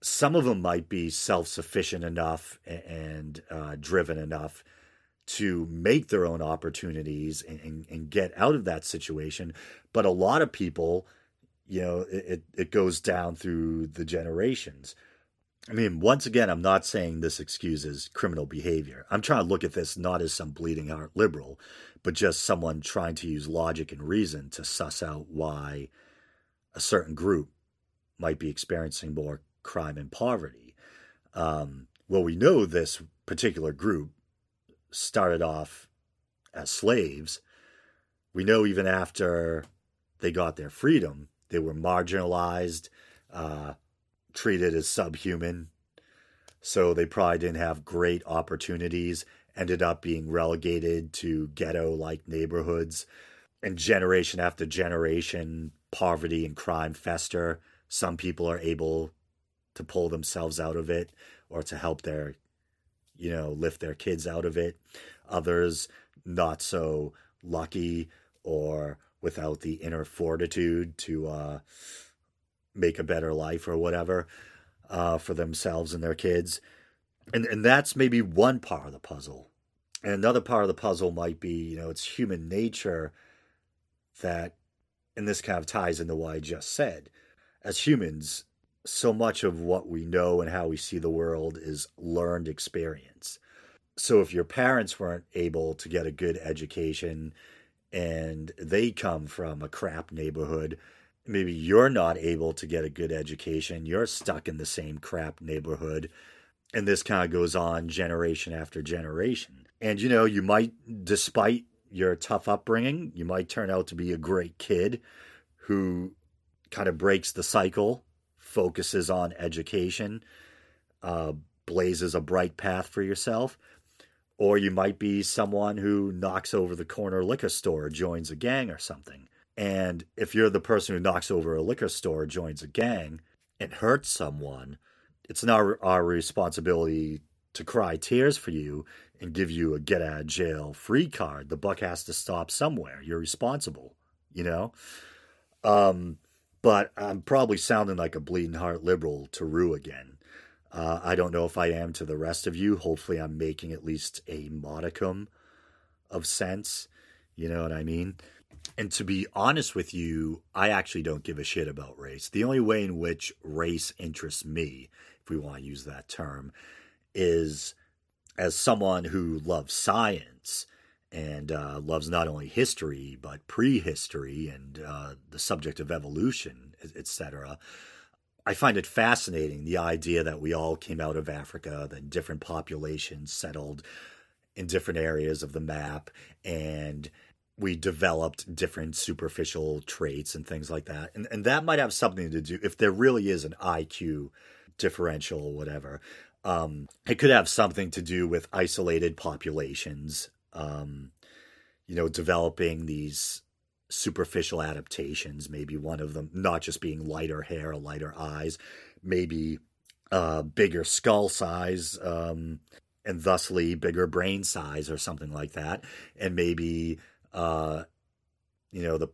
Some of them might be self sufficient enough and uh, driven enough to make their own opportunities and, and, and, get out of that situation. But a lot of people, you know, it, it goes down through the generations. I mean, once again, I'm not saying this excuses criminal behavior. I'm trying to look at this not as some bleeding heart liberal, but just someone trying to use logic and reason to suss out why a certain group might be experiencing more crime and poverty. Um, well, we know this particular group started off as slaves. We know even after they got their freedom, they were marginalized. Uh, treated as subhuman. So they probably didn't have great opportunities, ended up being relegated to ghetto like neighborhoods. And generation after generation, poverty and crime fester. Some people are able to pull themselves out of it or to help their, you know, lift their kids out of it. Others not so lucky or without the inner fortitude to uh, make a better life or whatever uh, for themselves and their kids. And, and that's maybe one part of the puzzle. And another part of the puzzle might be, you know, it's human nature that, and this kind of ties into what I just said. As humans, so much of what we know and how we see the world is learned experience. So if your parents weren't able to get a good education and they come from a crap neighborhood, maybe you're not able to get a good education, you're stuck in the same crap neighborhood. And this kind of goes on generation after generation. And you know, you might, despite your tough upbringing, you might turn out to be a great kid who kind of breaks the cycle, focuses on education, uh, blazes a bright path for yourself. Or you might be someone who knocks over the corner liquor store, joins a gang or something. And if you're the person who knocks over a liquor store, joins a gang, and hurts someone, it's not our responsibility to cry tears for you and give you a get out of jail free card. The buck has to stop somewhere. You're responsible, you know? Um, but I'm probably sounding like a bleeding heart liberal to Roo again. Uh, I don't know if I am to the rest of you. Hopefully, I'm making at least a modicum of sense. You know what I mean? And to be honest with you, I actually don't give a shit about race. The only way in which race interests me, if we want to use that term, is as someone who loves science and uh, loves not only history but prehistory and uh, the subject of evolution, etc. I find it fascinating the idea that we all came out of Africa, that different populations settled in different areas of the map, and we developed different superficial traits and things like that. And and that might have something to do if there really is an IQ differential or whatever. Um, it could have something to do with isolated populations, um, you know, developing these superficial adaptations. Maybe one of them not just being lighter hair or lighter eyes, maybe uh, bigger skull size, um, and thusly bigger brain size or something like that, and maybe uh, you know the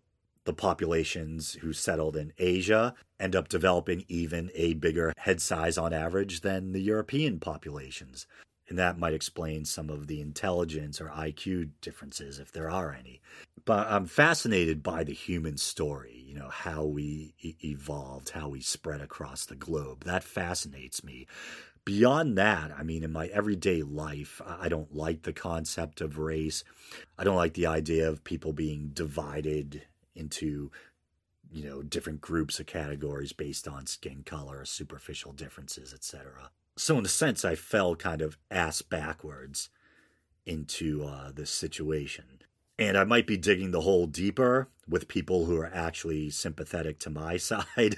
the populations who settled in Asia end up developing even a bigger head size on average than the European populations. And that might explain some of the intelligence or IQ differences, if there are any. But I'm fascinated by the human story, you know, how we evolved, how we spread across the globe. That fascinates me. Beyond that, I mean, in my everyday life, I don't like the concept of race. I don't like the idea of people being divided into you know different groups of categories based on skin color superficial differences etc so in a sense i fell kind of ass backwards into uh, this situation and i might be digging the hole deeper with people who are actually sympathetic to my <laughs> side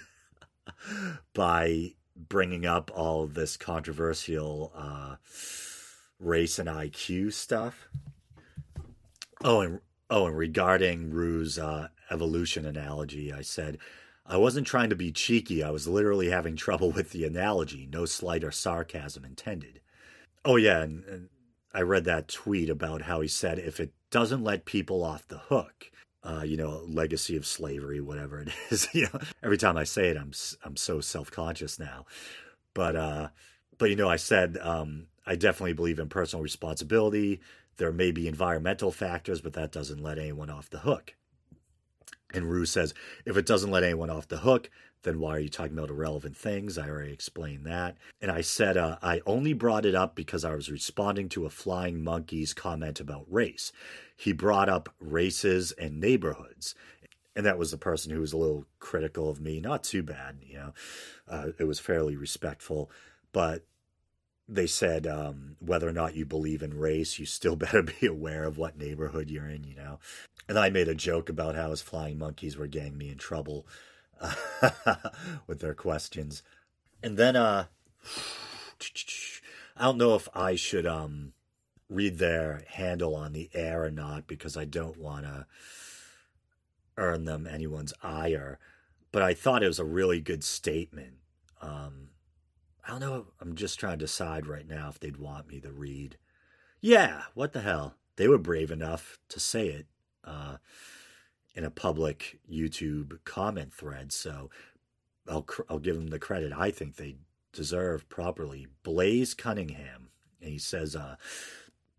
by bringing up all this controversial uh, race and iq stuff oh and oh and regarding Roo's uh, evolution analogy, I said, I wasn't trying to be cheeky. I was literally having trouble with the analogy. No slight or sarcasm intended. Oh, yeah. And, and I read that tweet about how he said if it doesn't let people off the hook, uh, you know, legacy of slavery, whatever it <laughs> is. you know, every time I say it, I'm I'm so self conscious now. But uh, but you know, I said um, I definitely believe in personal responsibility. There may be environmental factors, but that doesn't let anyone off the hook. And Roo says, if it doesn't let anyone off the hook, then why are you talking about irrelevant things? I already explained that. And I said, uh, I only brought it up because I was responding to a flying monkey's comment about race. He brought up races and neighborhoods. And that was the person who was a little critical of me. Not too bad, you know. Uh, it was fairly respectful. But they said um, whether or not you believe in race, you still <laughs> better be aware of what neighborhood you're in, you know. And I made a joke about how his flying monkeys were getting me in trouble <laughs> with their questions. And then uh <sighs> I don't know if I should um read their handle on the air or not because I don't want to earn them anyone's ire. But I thought it was a really good statement. Um, I don't know. I'm just trying to decide right now if they'd want me to read. Yeah, what the hell? They were brave enough to say it uh, in a public YouTube comment thread. So I'll I'll give them the credit I think they deserve properly. Blaze Cunningham, and he says, uh,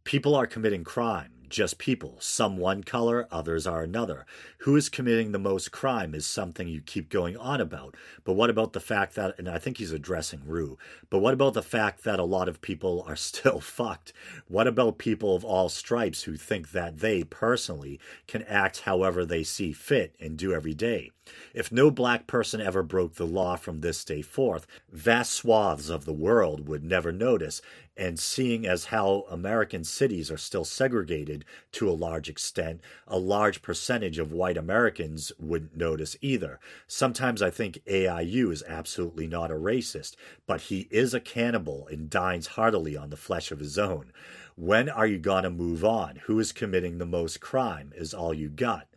"People are committing crime just people. Some one color, others are another. Who is committing the most crime is something you keep going on about. But what about the fact that, and I think he's addressing Roo, but what about the fact that a lot of people are <laughs> still fucked? What about people of all stripes who think that they personally can act however they see fit and do every day? If no black person ever broke the law from this day forth, vast swaths of the world would never notice, and seeing as how American cities are still segregated to a large extent, a large percentage of white Americans wouldn't notice either. Sometimes I think AIU is absolutely not a racist, but he is a cannibal and dines heartily on the flesh of his own. When are you going to move on? Who is committing the most crime is all you got.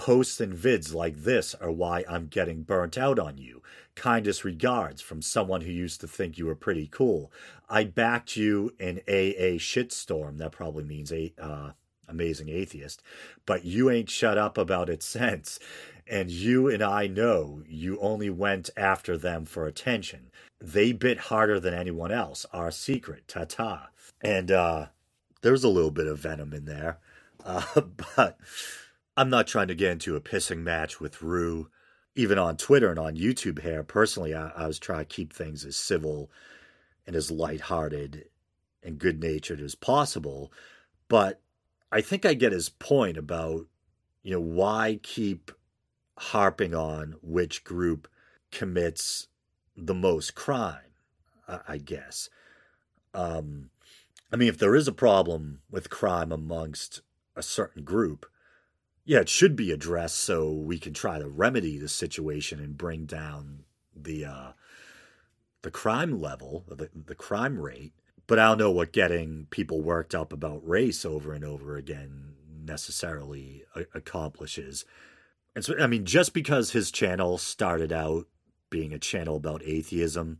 Posts and vids like this are why I'm getting burnt out on you. Kindest regards from someone who used to think you were pretty cool. I backed you in AA shitstorm. That probably means a uh, amazing atheist, but you ain't shut up about it <laughs> since. And you and I know you only went after them for attention. They bit harder than anyone else. Our secret, ta ta. And uh, there's a little bit of venom in there. Uh, <laughs> but I'm not trying to get into a pissing match with Roo, even on Twitter and on YouTube here. Personally, I, I was trying to keep things as civil and as lighthearted and good natured as possible. But I think I get his point about, you know, why keep harping on which group commits the most crime, I guess. Um, I mean, if there is a problem with crime amongst a certain group, yeah, it should be addressed so we can try to remedy the situation and bring down the uh, the crime level, the the crime rate. But I don't know what getting people worked up about race over and over again necessarily accomplishes. And so, I mean, just because his channel started out being a channel about atheism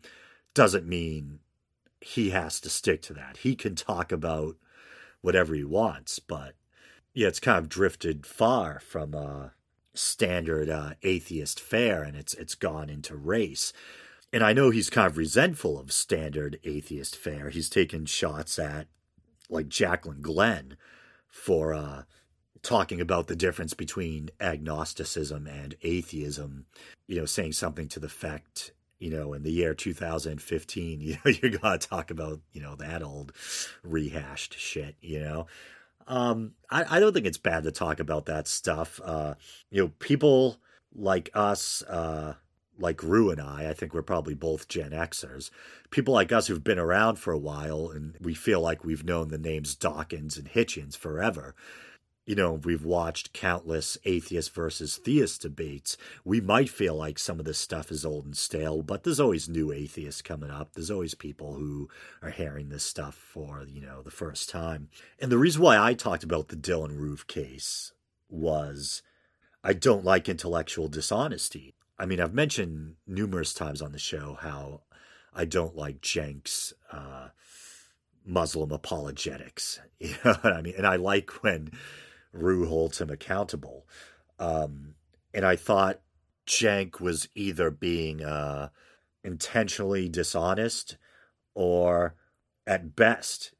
doesn't mean he has to stick to that. He can talk about whatever he wants, but yeah, it's kind of drifted far from a standard uh, atheist fare, and it's it's gone into race. And I know he's kind of resentful of standard atheist fare. He's taken shots at like Jaclyn Glenn for uh, talking about the difference between agnosticism and atheism. You know, saying something to the effect you know, in the year 2015, <laughs> you know, you're going to talk about, you know, that old rehashed shit, you know. Um, I, I don't think it's bad to talk about that stuff. Uh, you know, people like us, uh, like Roo and I, I think we're probably both Gen Xers. People like us who've been around for a while and we feel like we've known the names Dawkins and Hitchens forever you know, we've watched countless atheist versus theist debates. We might feel like some of this stuff is old and stale, but there's always new atheists coming up. There's always people who are hearing this stuff for, you know, the first time. And the reason why I talked about the Dylann Roof case was I don't like intellectual dishonesty. I mean, I've mentioned numerous times on the show how I don't like Cenk's. uh, Muslim apologetics. <laughs> You know I mean? And I like when Roo holds him accountable. Um, and I thought Cenk was either being uh, intentionally dishonest or, at best,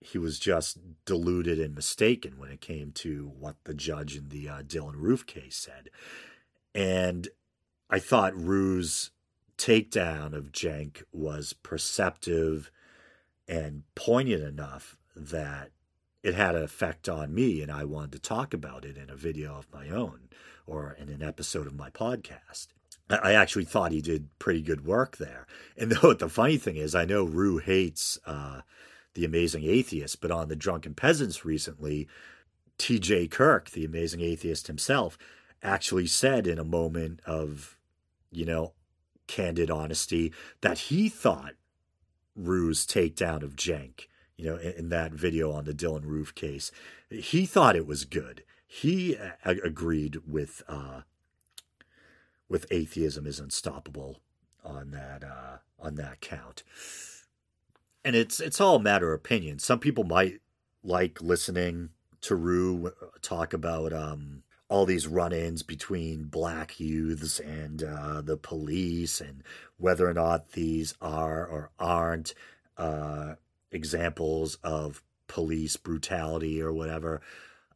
he was just deluded and mistaken when it came to what the judge in the uh, Dylann Roof case said. And I thought Roo's takedown of Cenk was perceptive and poignant enough that it had an effect on me, and I wanted to talk about it in a video of my own or in an episode of my podcast. I actually thought he did pretty good work there. And <laughs> though the funny thing is, I know Roo hates uh, the Amazing Atheist, but on the Drunken Peasants recently, T.J. Kirk, the Amazing Atheist himself, actually said in a moment of, you know, candid honesty that he thought Roo's takedown of Cenk you know, in, in, that video on the Dylann Roof case. He thought it was good. He a- agreed with uh, with atheism is unstoppable on that uh, on that count. And it's it's all matter of opinion. Some people might like listening to Roo uh, talk about um, all these run-ins between black youths and uh, the police, and whether or not these are or aren't uh, examples of police brutality or whatever,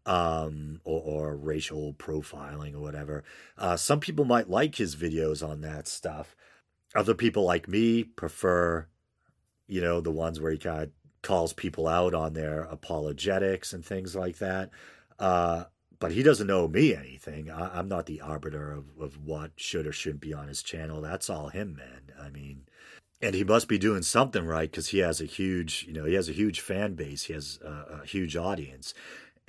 um, or, or racial profiling or whatever. Uh, some people might like his videos on that stuff. Other people like me prefer, you know, the ones where he kind of calls people out on their apologetics and things like that. Uh, but he doesn't know me anything. I, am not the arbiter of, of what should or shouldn't be on his channel. That's all him, man. I mean, and he must be doing something right because he has a huge, you know, he has a huge fan base. He has a, a huge audience,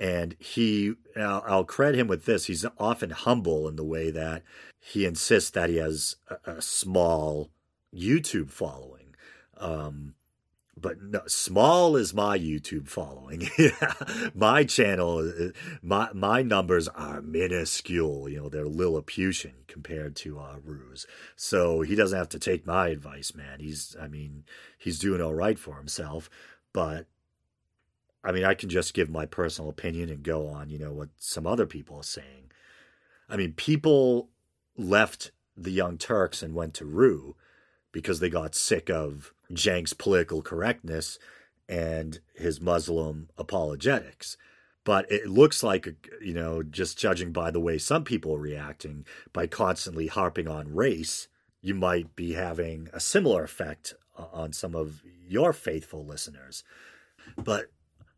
and he, I'll, I'll, credit him with this. He's often humble in the way that he insists that he has a, a small YouTube following. Um, but no, small is my YouTube following. <laughs> my channel, uh, my my numbers are minuscule. You know, they're Lilliputian compared to uh, Roo's. So he doesn't have to take my advice, man. He's, I mean, he's doing all right for himself. But I mean, I can just give my personal opinion and go on. You know what some other people are saying. I mean, people left the Young Turks and went to Roo because they got sick of Cenk's political correctness and his Muslim apologetics. But it looks like, uh, you know, just judging by the way some people are reacting, by constantly harping on race, you might be having a similar effect uh, on some of your faithful listeners. But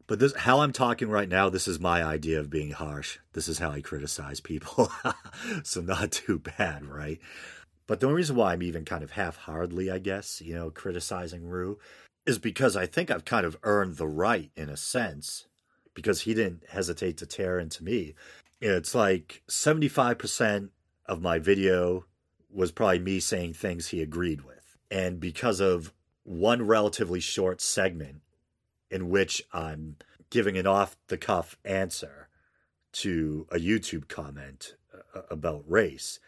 but this how I'm talking right now, this is my idea of being harsh. This is how I criticize people. <laughs> so not too bad, right? But the only reason why I'm even kind of half-heartedly, I guess, you know, criticizing Roo is because I think I've kind of earned the right in a sense because he didn't hesitate to tear into me. It's like 75% of my video was probably me saying things he agreed with. And because of one relatively short segment in which I'm giving an off the cuff answer to a YouTube comment uh, about race,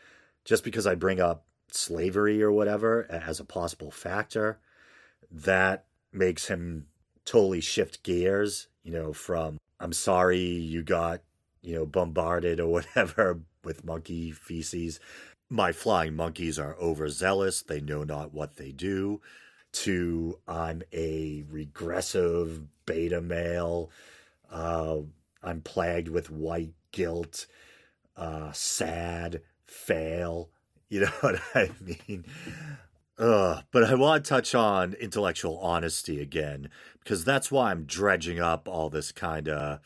just because I bring up slavery or whatever as a possible factor, that makes him totally shift gears, you know, from I'm sorry you got, you know, bombarded or <laughs> whatever with monkey feces. My flying monkeys are overzealous. They know not what they do. To I'm a regressive beta male. Uh, I'm plagued with white guilt, uh, sad, fail. You know <laughs> what I mean? Uh, but I want to touch on intellectual honesty again because that's why I'm dredging up all this kind of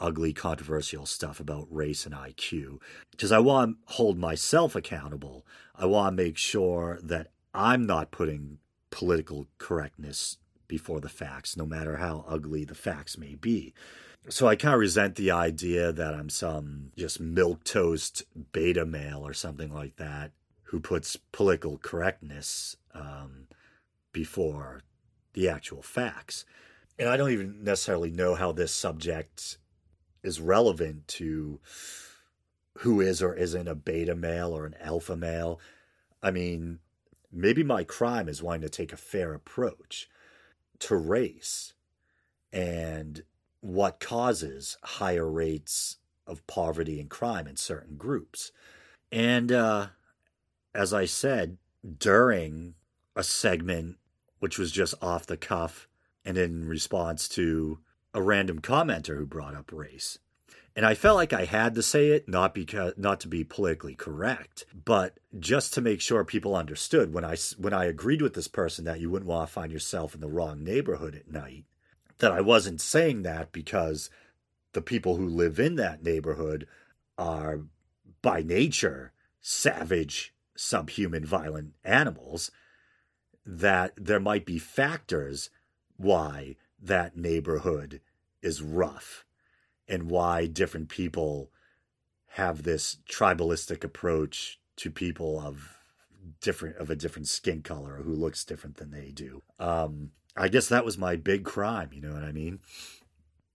ugly, controversial stuff about race and IQ. Because I want to hold myself accountable. I want to make sure that I'm not putting political correctness before the facts, no matter how ugly the facts may be. So I kind of resent the idea that I'm some just milk toast beta male or something like that who puts political correctness um, before the actual facts. And I don't even necessarily know how this subject is relevant to who is or isn't a beta male or an alpha male. I mean, maybe my crime is wanting to take a fair approach to race and what causes higher rates of poverty and crime in certain groups. And uh, as I said, during a segment which was just off the cuff and in response to a random commenter who brought up race. And I felt like I had to say it, not because not to be politically correct, but just to make sure people understood when I when I agreed with this person that you wouldn't want to find yourself in the wrong neighborhood at night, that I wasn't saying that because the people who live in that neighborhood are by nature savage subhuman violent animals, that there might be factors why that neighborhood is rough and why different people have this tribalistic approach to people of different of a different skin color who looks different than they do. Um, I guess that was my big crime, you know what I mean?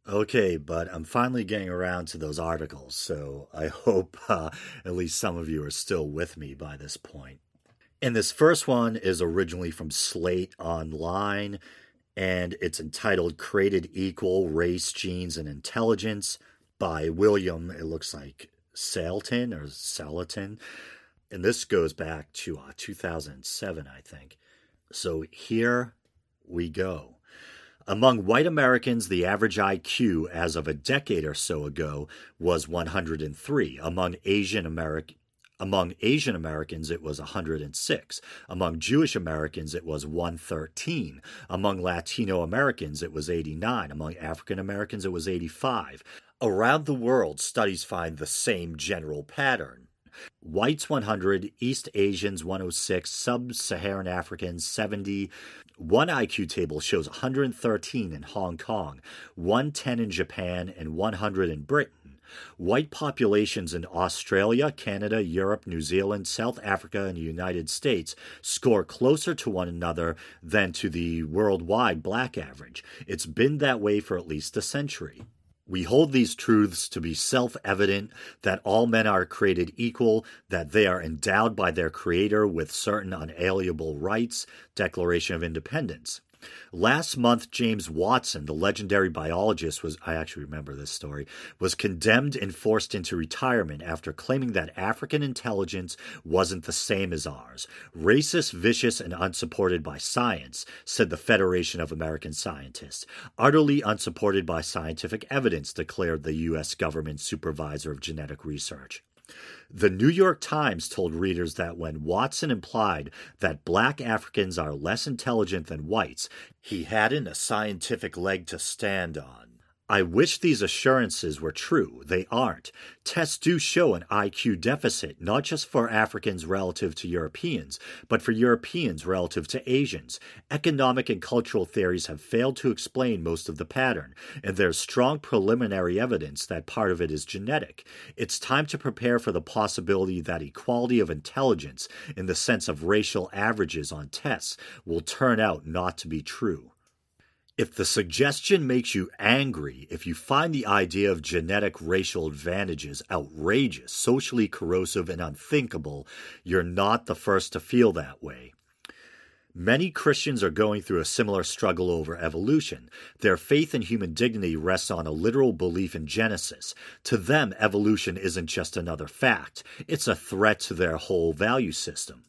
Okay, but I'm finally getting around to those articles, so I <laughs> hope uh, at least some of you are still with me by this point. And this first one is originally from Slate Online, and it's entitled Created Equal Race, Genes, and Intelligence by William, it looks like Salton or Salatin. And this goes back to uh, 2007, I think. So here we go. Among white Americans, the average IQ as of a decade or so ago was 103. Among Asian American among Asian Americans, it was 106. Among Jewish Americans, it was 113. Among Latino Americans, it was 89. Among African Americans, it was 85. Around the world, studies find the same general pattern. Whites 100, East Asians 106, Sub Saharan Africans 70, one IQ table shows 113 in Hong Kong, 110 in Japan, and 100 in Britain. White populations in Australia, Canada, Europe, New Zealand, South Africa, and the United States score closer to one another than to the worldwide black average. It's been that way for at least a century. We hold these truths to be self evident that all men are created equal, that they are endowed by their Creator with certain unalienable rights, Declaration of Independence. Last month, James Watson, the legendary biologist, was I actually remember this story, was condemned and forced into retirement after claiming that African intelligence wasn't the same as ours. Racist, vicious, and unsupported by science, said the Federation of American Scientists. Utterly unsupported by scientific evidence, declared the U.S. government supervisor of genetic research. The New York Times told readers that when Watson implied that black Africans are less intelligent than whites, he hadn't a scientific leg to stand on. I wish these assurances were true. They aren't. Tests do show an IQ deficit, not just for Africans relative to Europeans, but for Europeans relative to Asians. Economic and cultural theories have failed to explain most of the pattern, and there's strong preliminary evidence that part of it is genetic. It's time to prepare for the possibility that equality of intelligence, in the sense of racial averages on tests, will turn out not to be true. If the suggestion makes you angry, if you find the idea of genetic racial advantages outrageous, socially corrosive, and unthinkable, you're not the first to feel that way. Many Christians are going through a similar struggle over evolution. Their faith in human dignity rests on a literal belief in Genesis. To them, evolution isn't just another fact, it's a threat to their whole value system.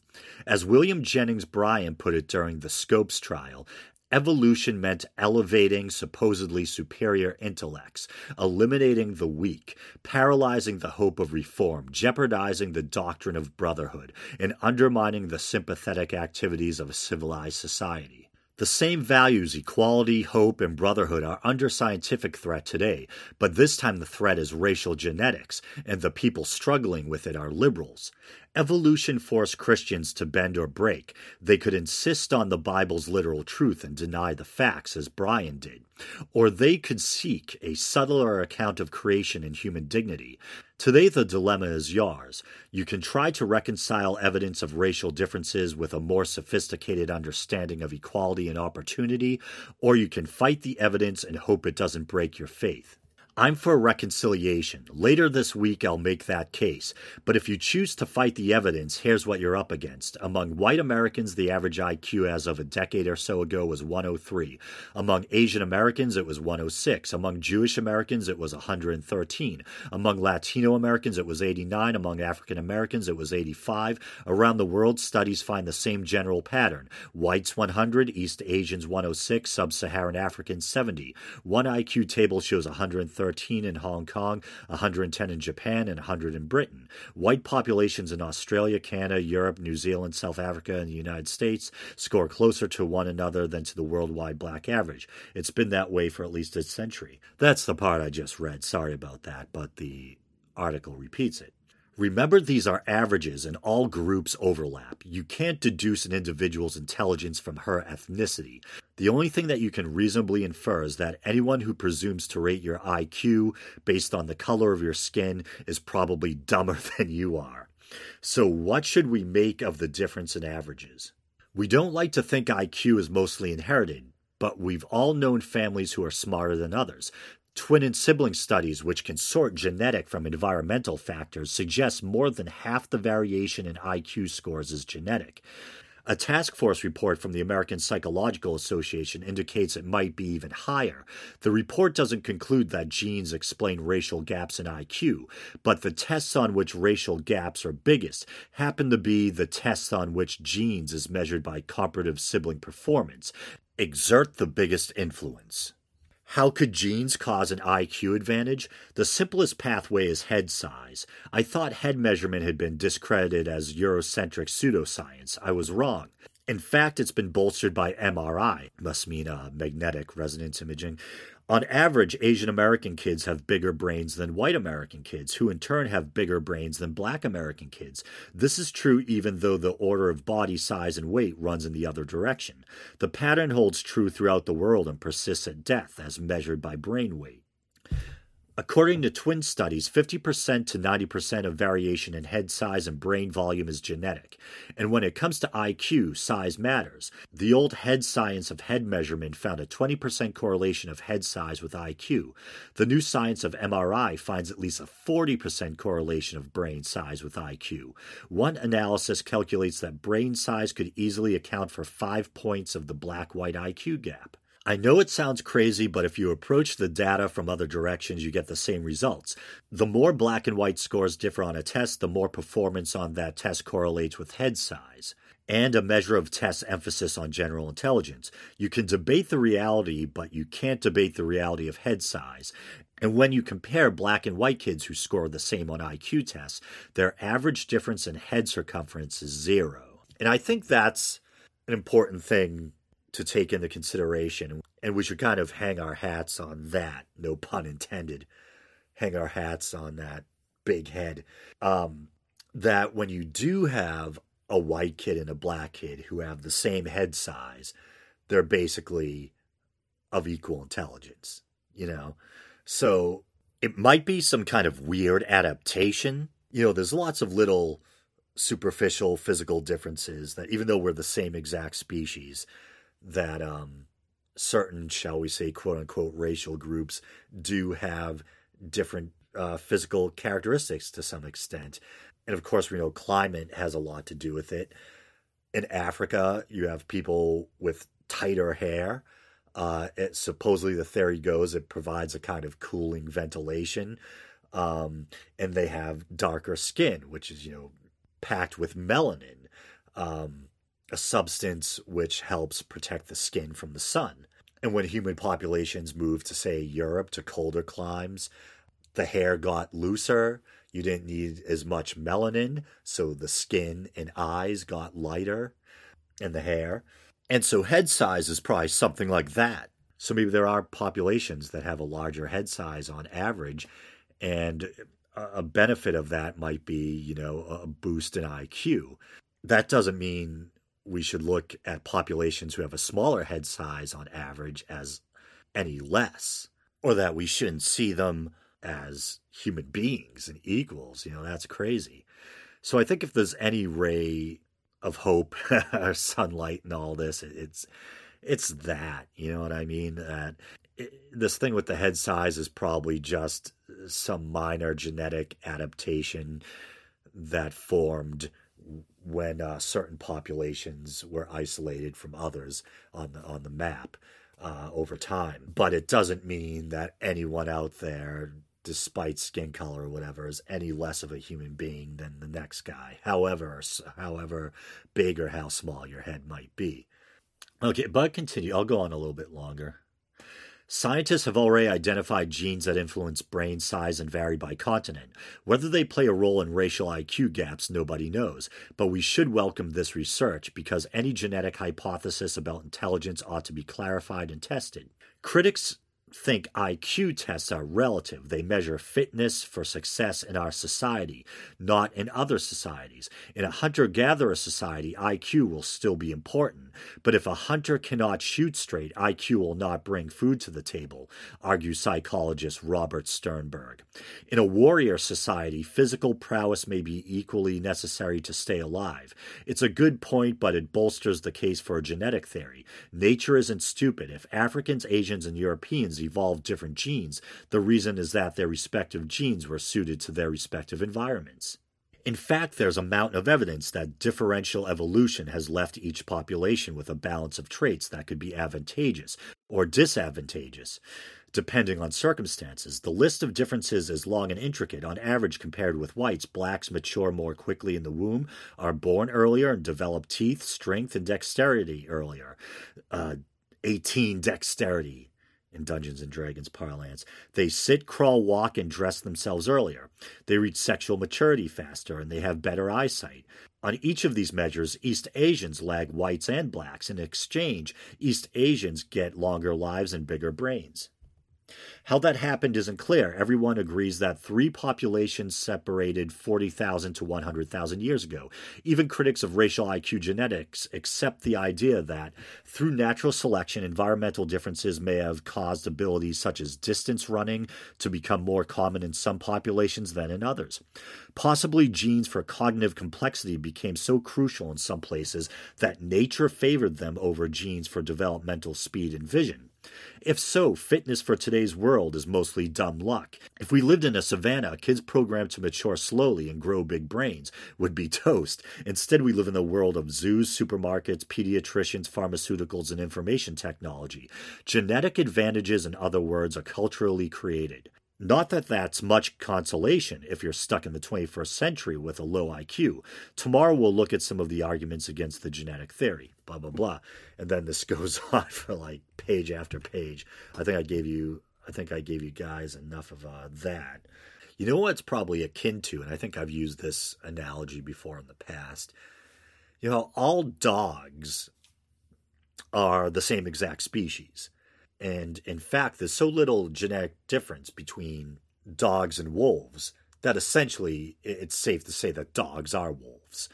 As William Jennings Bryan put it during the Scopes trial, Evolution meant elevating supposedly superior intellects, eliminating the weak, paralyzing the hope of reform, jeopardizing the doctrine of brotherhood, and undermining the sympathetic activities of a civilized society. The same values, equality, hope, and brotherhood, are under scientific threat today, but this time the threat is racial genetics, and the people struggling with it are liberals. Evolution forced Christians to bend or break. They could insist on the Bible's literal truth and deny the facts, as Bryan did. Or they could seek a subtler account of creation and human dignity. Today, the dilemma is yours. You can try to reconcile evidence of racial differences with a more sophisticated understanding of equality and opportunity, or you can fight the evidence and hope it doesn't break your faith. I'm for reconciliation. Later this week, I'll make that case. But if you choose to fight the evidence, here's what you're up against. Among white Americans, the average IQ as of a decade or so ago was 103. Among Asian Americans, it was 106. Among Jewish Americans, it was 113. Among Latino Americans, it was 89. Among African Americans, it was 85. Around the world, studies find the same general pattern whites 100, East Asians 106, Sub Saharan Africans 70. One IQ table shows 130. 113 in Hong Kong, 110 in Japan, and 100 in Britain. White populations in Australia, Canada, Europe, New Zealand, South Africa, and the United States score closer to one another than to the worldwide black average. It's been that way for at least a century. That's the part I just read. Sorry about that, but the article repeats it. Remember, these are averages and all groups overlap. You can't deduce an individual's intelligence from her ethnicity. The only thing that you can reasonably infer is that anyone who presumes to rate your IQ based on the color of your skin is probably <laughs> dumber than you are. So, what should we make of the difference in averages? We don't like to think IQ is mostly inherited, but we've all known families who are smarter than others. Twin and sibling studies, which can sort genetic from environmental factors, suggest more than half the variation in IQ scores is genetic. A task force report from the American Psychological Association indicates it might be even higher. The report doesn't conclude that genes explain racial gaps in IQ, but the tests on which racial gaps are biggest happen to be the tests on which genes, as measured by comparative sibling performance, exert the biggest influence. How could genes cause an IQ advantage? The simplest pathway is head size. I thought head measurement had been discredited as Eurocentric pseudoscience. I was wrong. In fact, it's been bolstered by MRI, must mean uh, magnetic resonance imaging, on average, Asian American kids have bigger brains than white American kids, who in turn have bigger brains than black American kids. This is true even though the order of body size and weight runs in the other direction. The pattern holds true throughout the world and persists at death, as measured by brain weight. According to twin studies, 50% to 90% of variation in head size and brain volume is genetic. And when it comes to IQ, size matters. The old head science of head measurement found a 20% correlation of head size with IQ. The new science of MRI finds at least a 40% correlation of brain size with IQ. One analysis calculates that brain size could easily account for five points of the black white IQ gap. I know it sounds crazy, but if you approach the data from other directions, you get the same results. The more black and white scores differ on a test, the more performance on that test correlates with head size and a measure of test emphasis on general intelligence. You can debate the reality, but you can't debate the reality of head size. And when you compare black and white kids who score the same on IQ tests, their average difference in head circumference is zero. And I think that's an important thing to take into consideration. And we should kind of hang our hats on that, no pun intended. Hang our hats on that big head. Um, that when you do have a white kid and a black kid who have the same head size, they're basically of equal intelligence, you know? So it might be some kind of weird adaptation. You know, there's lots of little superficial physical differences that even though we're the same exact species, that um, certain, shall we say, quote unquote, racial groups do have different uh, physical characteristics to some extent. And of course, we know climate has a lot to do with it. In Africa, you have people with tighter hair. Uh, it, supposedly, the theory goes it provides a kind of cooling ventilation. Um, and they have darker skin, which is, you know, packed with melanin. Um, a substance which helps protect the skin from the sun. And when human populations moved to, say, Europe to colder climes, the hair got looser. You didn't need as much melanin, so the skin and eyes got lighter and the hair. And so head size is probably something like that. So maybe there are populations that have a larger head size on average, and a benefit of that might be, you know, a boost in IQ. That doesn't mean we should look at populations who have a smaller head size on average as any less, or that we shouldn't see them as human beings and equals. You know, that's crazy. So I think if there's any ray of hope <laughs> or sunlight and all this, it's it's that. You know what I mean? That it, this thing with the head size is probably just some minor genetic adaptation that formed when uh, certain populations were isolated from others on the on the map uh, over time. But it doesn't mean that anyone out there, despite skin color or whatever, is any less of a human being than the next guy. However, however big or how small your head might be. Okay, but continue. I'll go on a little bit longer. Scientists have already identified genes that influence brain size and vary by continent. Whether they play a role in racial IQ gaps, nobody knows. But we should welcome this research because any genetic hypothesis about intelligence ought to be clarified and tested. Critics think IQ tests are relative. They measure fitness for success in our society, not in other societies. In a hunter gatherer society, IQ will still be important. But if a hunter cannot shoot straight, IQ will not bring food to the table, argues psychologist Robert Sternberg. In a warrior society, physical prowess may be equally necessary to stay alive. It's a good point, but it bolsters the case for a genetic theory. Nature isn't stupid. If Africans, Asians, and Europeans evolved different genes, the reason is that their respective genes were suited to their respective environments. In fact, there's a mountain of evidence that differential evolution has left each population with a balance of traits that could be advantageous or disadvantageous, depending on circumstances. The list of differences is long and intricate. On average, compared with whites, blacks mature more quickly in the womb, are born earlier, and develop teeth, strength, and dexterity earlier. Uh, 18 dexterity in Dungeons and Dragons parlance. They sit, crawl, walk, and dress themselves earlier. They reach sexual maturity faster and they have better eyesight. On each of these measures, East Asians lag whites and blacks. In exchange, East Asians get longer lives and bigger brains. How that happened isn't clear. Everyone agrees that three populations separated 40,000 to 100,000 years ago. Even critics of racial IQ genetics accept the idea that, through natural selection, environmental differences may have caused abilities such as distance running to become more common in some populations than in others. Possibly genes for cognitive complexity became so crucial in some places that nature favored them over genes for developmental speed and vision. If so, fitness for today's world is mostly dumb luck. If we lived in a savannah, kids programmed to mature slowly and grow big brains would be toast. Instead, we live in the world of zoos, supermarkets, pediatricians, pharmaceuticals, and information technology. Genetic advantages, in other words, are culturally created. Not that that's much consolation if you're stuck in the 21st century with a low IQ. Tomorrow we'll look at some of the arguments against the genetic theory, blah, blah, blah. And then this <laughs> goes on for like page after page. I think I gave you, I think I gave you guys enough of uh, that. You know what's probably akin to, and I think I've used this analogy before in the past. You know, all dogs are the same exact species and in fact, there's so little genetic difference between dogs and wolves that essentially it's safe to say that dogs are wolves.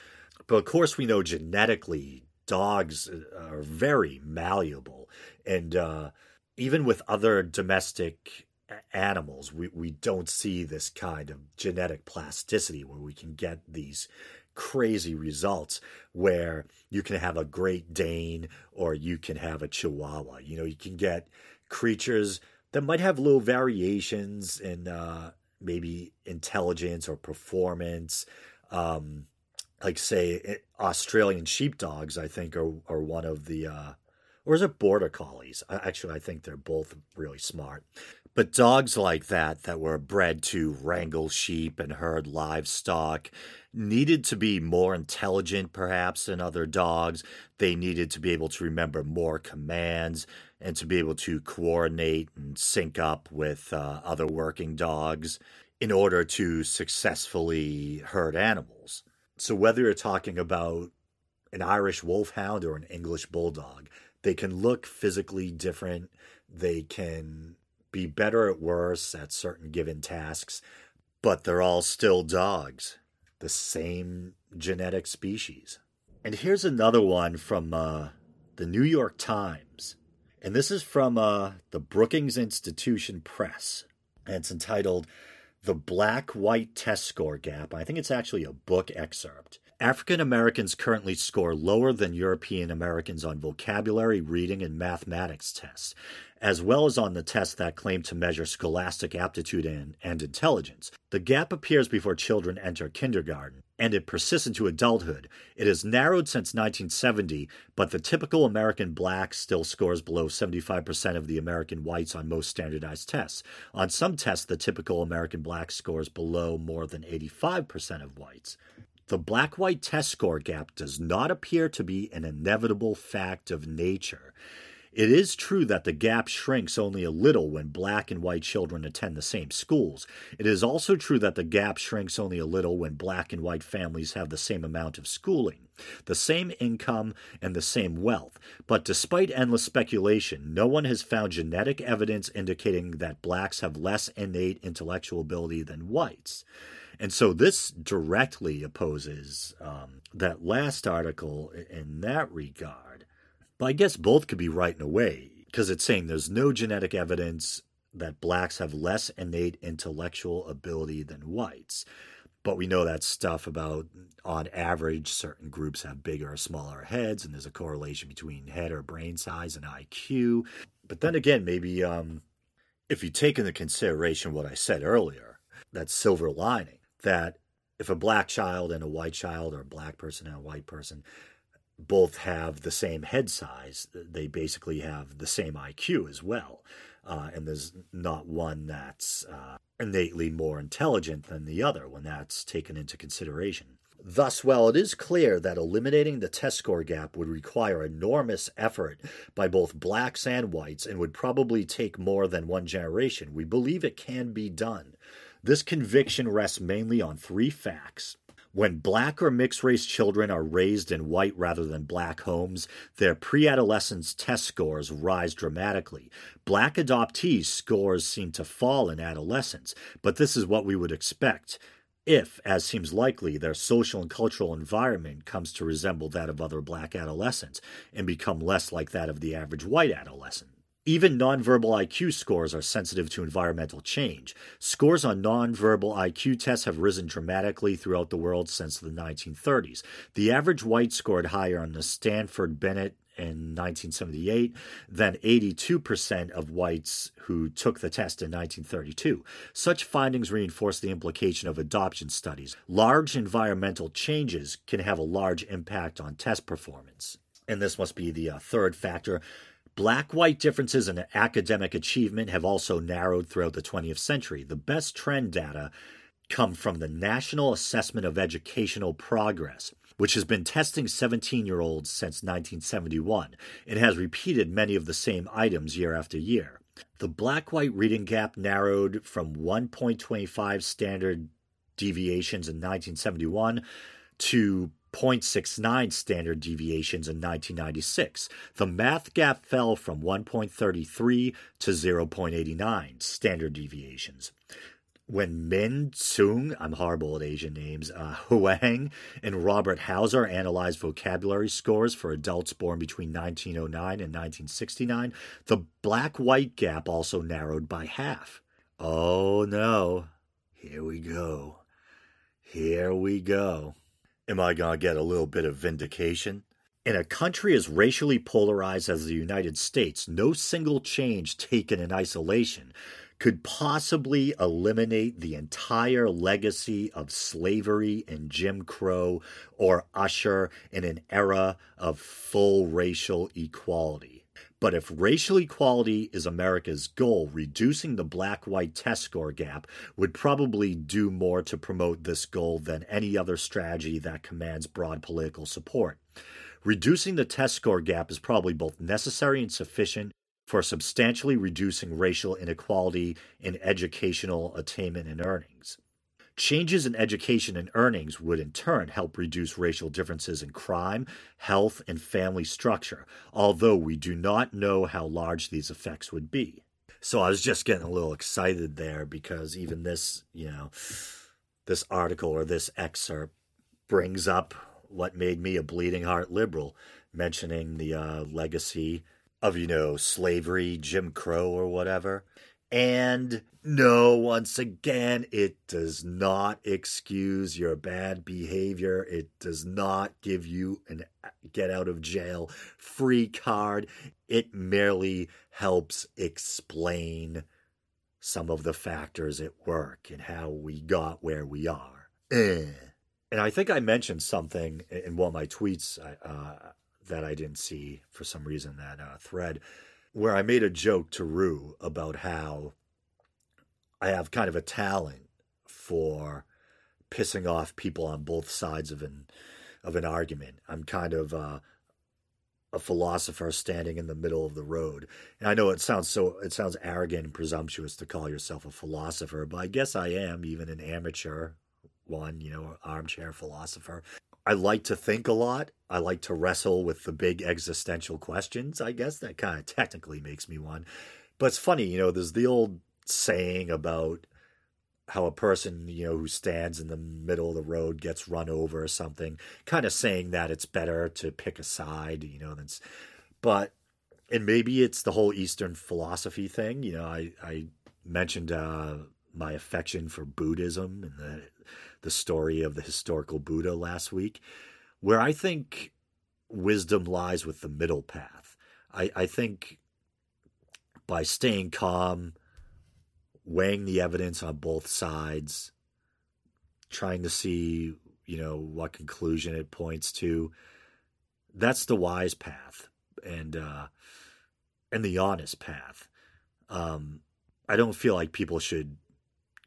But of course, we know genetically dogs uh, are very malleable. And uh, even with other domestic animals, we, we don't see this kind of genetic plasticity where we can get these crazy results where you can have a Great Dane or you can have a Chihuahua. You know, you can get creatures that might have little variations in uh, maybe intelligence or performance. Um, like say Australian sheepdogs, I think are are one of the, uh, or is it border collies? Actually, I think they're both really smart. But dogs like that, that were bred to wrangle sheep and herd livestock, needed to be more intelligent, perhaps, than other dogs. They needed to be able to remember more commands and to be able to coordinate and sync up with uh, other working dogs in order to successfully herd animals. So, whether you're talking about an Irish wolfhound or an English bulldog, they can look physically different. They can be better at worse at certain given tasks, but they're all still dogs, the same genetic species. And here's another one from uh, the New York Times. And this is from uh, the Brookings Institution Press. And it's entitled The Black White Test Score Gap. I think it's actually a book excerpt. African Americans currently score lower than European Americans on vocabulary, reading, and mathematics tests, as well as on the tests that claim to measure scholastic aptitude and, and intelligence. The gap appears before children enter kindergarten, and it persists into adulthood. It has narrowed since 1970, but the typical American black still scores below 75% of the American whites on most standardized tests. On some tests, the typical American black scores below more than 85% of whites. The black white test score gap does not appear to be an inevitable fact of nature. It is true that the gap shrinks only a little when black and white children attend the same schools. It is also true that the gap shrinks only a little when black and white families have the same amount of schooling, the same income, and the same wealth. But despite endless speculation, no one has found genetic evidence indicating that blacks have less innate intellectual ability than whites. And so this directly opposes um, that last article in that regard. But I guess both could be right in a way, because it's saying there's no genetic evidence that blacks have less innate intellectual ability than whites. But we know that stuff about, on average, certain groups have bigger or smaller heads, and there's a correlation between head or brain size and IQ. But then again, maybe um, if you take into consideration what I said earlier, that silver lining, that if a black child and a white child or a black person and a white person both have the same head size, they basically have the same IQ as well. Uh, and there's not one that's uh, innately more intelligent than the other when that's taken into consideration. Thus, while it is clear that eliminating the test score gap would require enormous effort by both blacks and whites and would probably take more than one generation, we believe it can be done. This conviction rests mainly on three facts. When black or mixed race children are raised in white rather than black homes, their pre adolescence test scores rise dramatically. Black adoptees' scores seem to fall in adolescence, but this is what we would expect if, as seems likely, their social and cultural environment comes to resemble that of other black adolescents and become less like that of the average white adolescent. Even nonverbal IQ scores are sensitive to environmental change. Scores on nonverbal IQ tests have risen dramatically throughout the world since the 1930s. The average white scored higher on the Stanford Binet in 1978 than 82% of whites who took the test in 1932. Such findings reinforce the implication of adoption studies. Large environmental changes can have a large impact on test performance. And this must be the uh, third factor. Black white differences in academic achievement have also narrowed throughout the 20th century. The best trend data come from the National Assessment of Educational Progress, which has been testing 17 year olds since 1971 and has repeated many of the same items year after year. The black white reading gap narrowed from 1.25 standard deviations in 1971 to 0.69 standard deviations in 1996. The math gap fell from 1.33 to 0.89 standard deviations. When Min Tsung, I'm horrible at Asian names, uh, <laughs> Huang and Robert Hauser analyzed vocabulary scores for adults born between 1909 and 1969, the black white gap also narrowed by half. Oh no, here we go. Here we go. Am I going to get a little bit of vindication? In a country as racially polarized as the United States, no single change taken in isolation could possibly eliminate the entire legacy of slavery and Jim Crow or usher in an era of full racial equality. But if racial equality is America's goal, reducing the black white test score gap would probably do more to promote this goal than any other strategy that commands broad political support. Reducing the test score gap is probably both necessary and sufficient for substantially reducing racial inequality in educational attainment and earnings. Changes in education and earnings would in turn help reduce racial differences in crime, health, and family structure, although we do not know how large these effects would be. So I was just getting a little excited there because even this, you know, this article or this excerpt brings up what made me a bleeding heart liberal, mentioning the uh, legacy of, you know, slavery, Jim Crow, or whatever. And no, once again, it does not excuse your bad behavior. It does not give you an get out of jail free card. It merely helps explain some of the factors at work and how we got where we are. Eh. And I think I mentioned something in one of my tweets uh, that I didn't see for some reason, that uh, thread where I made a joke to Roo about how I have kind of a talent for pissing off people on both sides of an of an argument. I'm kind of uh, a philosopher standing in the middle of the road. And I know it sounds so it sounds arrogant and presumptuous to call yourself a philosopher, but I guess I am even an amateur one, you know, armchair philosopher. I like to think a lot. I like to wrestle with the big existential questions. I guess that kind of technically makes me one. But it's funny, you know, there's the old saying about how a person, you know, who stands in the middle of the road gets run over or something, kind of saying that it's better to pick a side, you know, than but and maybe it's the whole Eastern philosophy thing. You know, I I mentioned uh, my affection for Buddhism and the the story of the historical Buddha last week, where I think wisdom lies with the middle path. I, I think by staying calm, weighing the evidence on both sides, trying to see, you know, what conclusion it points to, that's the wise path and uh, and the honest path. Um, I don't feel like people should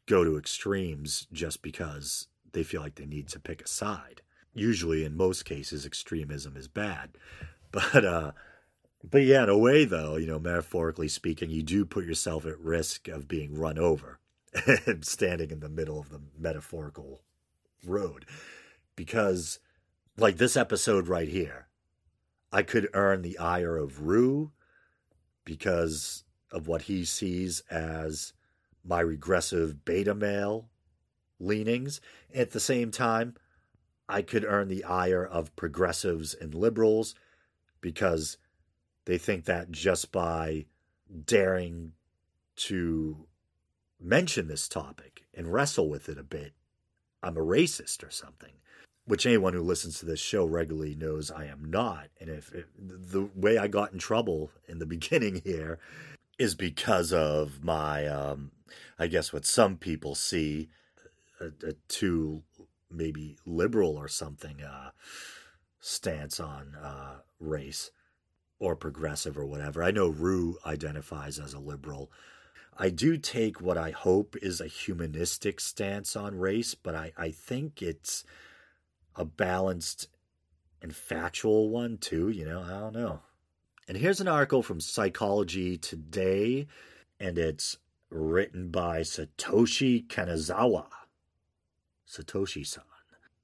go to extremes just because they feel like they need to pick a side. Usually, in most cases, extremism is bad. <laughs> But, uh, but yeah, in a way, though, you know, metaphorically speaking, you do put yourself at risk of being run over <laughs> and standing in the middle of the metaphorical road. Because, like this episode right here, I could earn the ire of Roo because of what he sees as my regressive beta male leanings. At the same time, I could earn the ire of progressives and liberals because they think that just by daring to mention this topic and wrestle with it a bit, I'm a racist or something. Which anyone who listens to this show regularly knows I am not. And if, the way I got in trouble in the <laughs> beginning here is because of my, um, I guess, what some people see a, a too maybe liberal or something uh, stance on uh, race or progressive or whatever. I know Roo identifies as a liberal. I do take what I hope is a humanistic stance on race, but I, I think it's a balanced and factual one too. You know, I don't know. And here's an article from Psychology Today, and it's written by Satoshi Kanazawa. Satoshi san.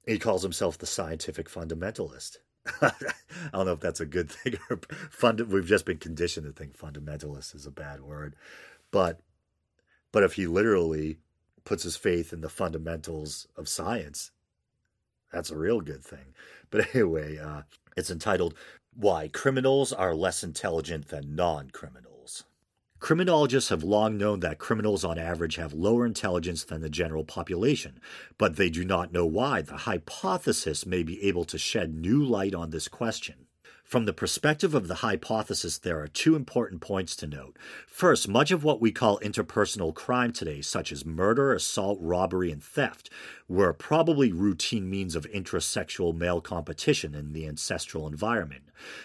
He calls himself the scientific fundamentalist. <laughs> I don't know if that's a good thing or fund. We've just been conditioned to think fundamentalist is a bad word, but but if he literally puts his faith in the fundamentals of science, that's a real good thing. But <laughs> anyway, uh, it's entitled "Why Criminals Are Less Intelligent Than Non-Criminals." Criminologists have long known that criminals on average have lower intelligence than the general population, but they do not know why. The hypothesis may be able to shed new light on this question. From the perspective of the hypothesis, there are two important points to note. First, much of what we call interpersonal crime today, such as murder, assault, robbery, and theft, were probably routine means of intrasexual male competition in the ancestral environment.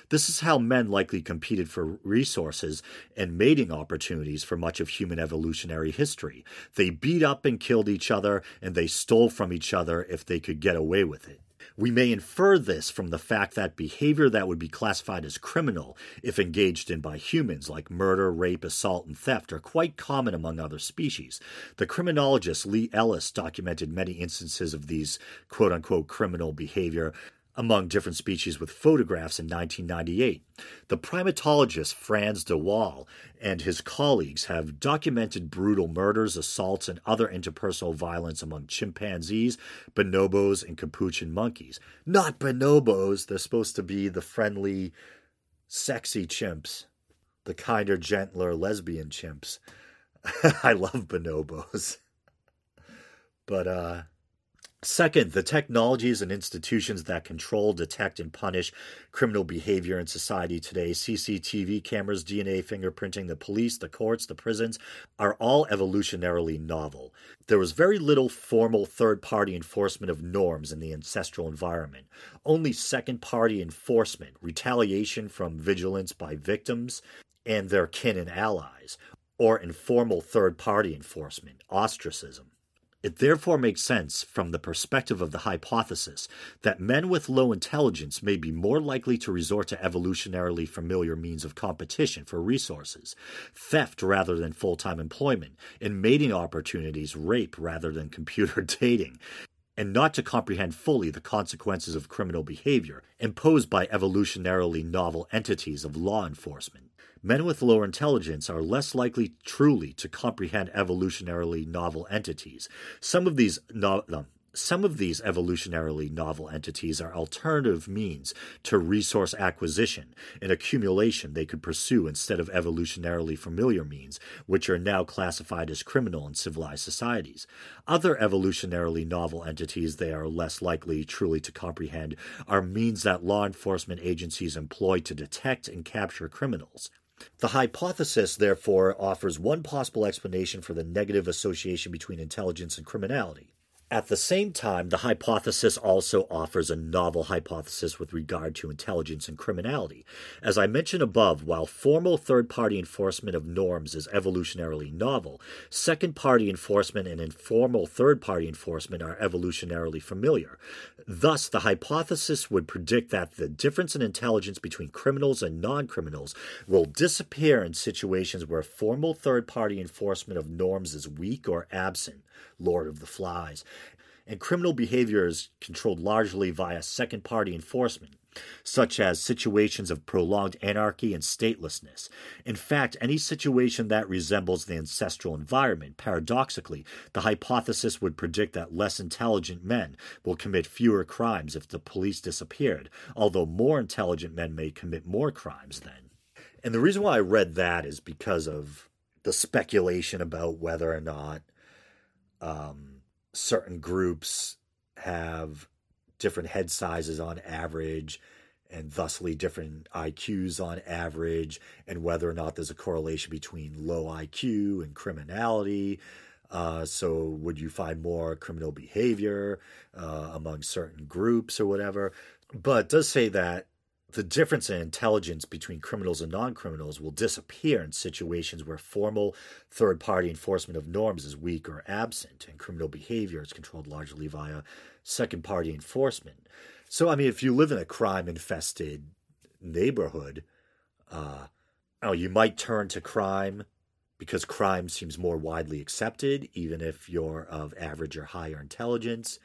This is how men likely competed for resources and mating opportunities for much of human evolutionary history. They beat up and killed each other, and they stole from each other if they could get away with it. We may infer this from the fact that behavior that would be classified as criminal if engaged in by humans, like murder, rape, assault, and theft, are quite common among other species. The criminologist Lee Ellis documented many instances of these quote unquote criminal behavior among different species with photographs in 1998. The primatologist Frans de Waal and his colleagues have documented brutal murders, assaults, and other interpersonal violence among chimpanzees, bonobos, and capuchin monkeys. Not bonobos, they're supposed to be the friendly, sexy chimps, the kinder, gentler lesbian chimps. <laughs> I love bonobos. But, uh, Second, the technologies and institutions that control, detect, and punish criminal behavior in society today CCTV cameras, DNA fingerprinting, the police, the courts, the prisons are all evolutionarily novel. There was very little formal third party enforcement of norms in the ancestral environment, only second party enforcement, retaliation from vigilance by victims and their kin and allies, or informal third party enforcement, ostracism. It therefore makes sense from the perspective of the hypothesis that men with low intelligence may be more likely to resort to evolutionarily familiar means of competition for resources, theft rather than full time employment, and mating opportunities, rape rather than computer <laughs> dating, and not to comprehend fully the consequences of criminal behavior imposed by evolutionarily novel entities of law enforcement. Men with lower intelligence are less likely truly to comprehend evolutionarily novel entities. Some of these no- um, some of these evolutionarily novel entities are alternative means to resource acquisition and accumulation they could pursue instead of evolutionarily familiar means, which are now classified as criminal in civilized societies. Other evolutionarily novel entities they are less likely truly to comprehend are means that law enforcement agencies employ to detect and capture criminals. The hypothesis, therefore, offers one possible explanation for the negative association between intelligence and criminality. At the same time, the hypothesis also offers a novel hypothesis with regard to intelligence and criminality. As I mentioned above, while formal third party enforcement of norms is evolutionarily novel, second party enforcement and informal third party enforcement are evolutionarily familiar. Thus, the hypothesis would predict that the difference in intelligence between criminals and non criminals will disappear in situations where formal third party enforcement of norms is weak or absent. Lord of the Flies. and criminal behavior is controlled largely via second party enforcement, such as situations of prolonged anarchy and statelessness. In fact, any situation that resembles the ancestral environment, paradoxically, the hypothesis would predict that less intelligent men will commit fewer crimes if the police disappeared, although more intelligent men may commit more crimes then. And the reason why I read that is because of the speculation about whether or not um, certain groups have different head sizes on average and thusly different IQs on average, and whether or not there's a correlation between low IQ and criminality. Uh, so, would you find more criminal behavior uh, among certain groups or whatever? But does say that the difference in intelligence between criminals and non criminals will disappear in situations where formal third party enforcement of norms is weak or absent, and criminal behavior is controlled largely via second party enforcement. So, I mean, if you live in a crime infested neighborhood, uh, oh, you might turn to crime because crime seems more widely accepted, even if you're of average or higher intelligence.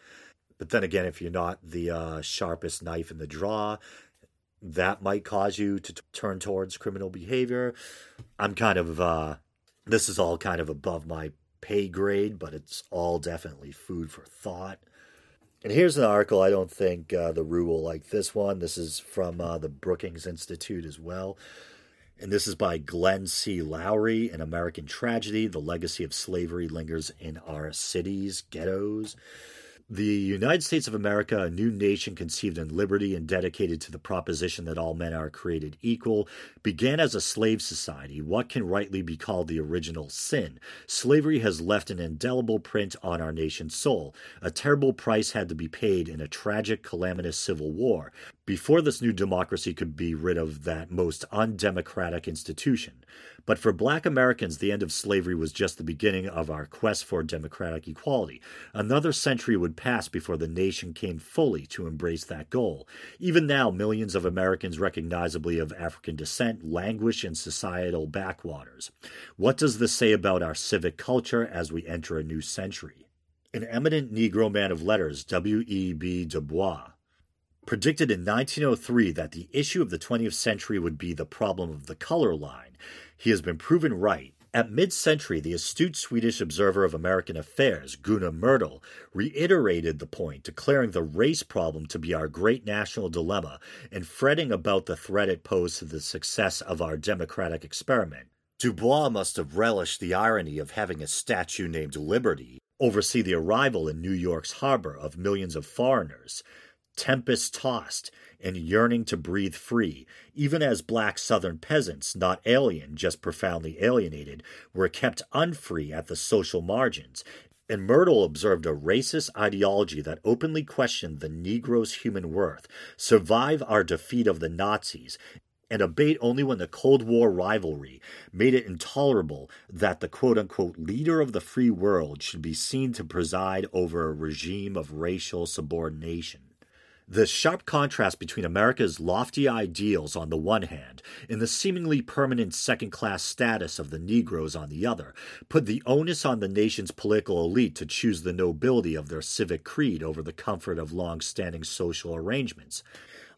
But then again, if you're not the uh, sharpest knife in the drawer, that might cause you to t- turn towards criminal behavior. I'm kind of, uh, this is all kind of above my pay grade, but it's all definitely food for thought. And here's an article. I don't think uh, the Roo will like this one. This is from uh, the Brookings Institute as well. And this is by Glenn C. Loury, An American Tragedy The Legacy of Slavery Lingers in Our Cities, Ghettos. The United States of America, a new nation conceived in liberty and dedicated to the proposition that all men are created equal, began as a slave society. What can rightly be called the original sin? Slavery has left an indelible print on our nation's soul. A terrible price had to be paid in a tragic, calamitous civil war before this new democracy could be rid of that most undemocratic institution. But for black Americans, the end of slavery was just the beginning of our quest for democratic equality. Another century would pass before the nation came fully to embrace that goal. Even now, millions of Americans recognizably of African descent languish in societal backwaters. What does this say about our civic culture as we enter a new century? An eminent Negro man of letters, W.E.B. Du Bois, predicted in 1903 that the issue of the 20th century would be the problem of the color line. He has been proven right. At mid century, the astute Swedish observer of American affairs, Gunnar Myrdal, reiterated the point, declaring the race problem to be our great national dilemma and fretting about the threat it posed to the success of our democratic experiment. Du Bois must have relished the irony of having a statue named Liberty oversee the arrival in New York's harbor of millions of foreigners tempest tossed and yearning to breathe free, even as black Southern peasants, not alien, just profoundly alienated, were kept unfree at the social margins. And Myrdal observed a racist ideology that openly questioned the Negro's human worth, survive our defeat of the Nazis, and abate only when the Cold War rivalry made it intolerable that the quote unquote leader of the free world should be seen to preside over a regime of racial subordination. The sharp contrast between America's lofty ideals on the one hand and the seemingly permanent second class status of the Negroes on the other put the onus on the nation's political elite to choose the nobility of their civic creed over the comfort of long standing social arrangements.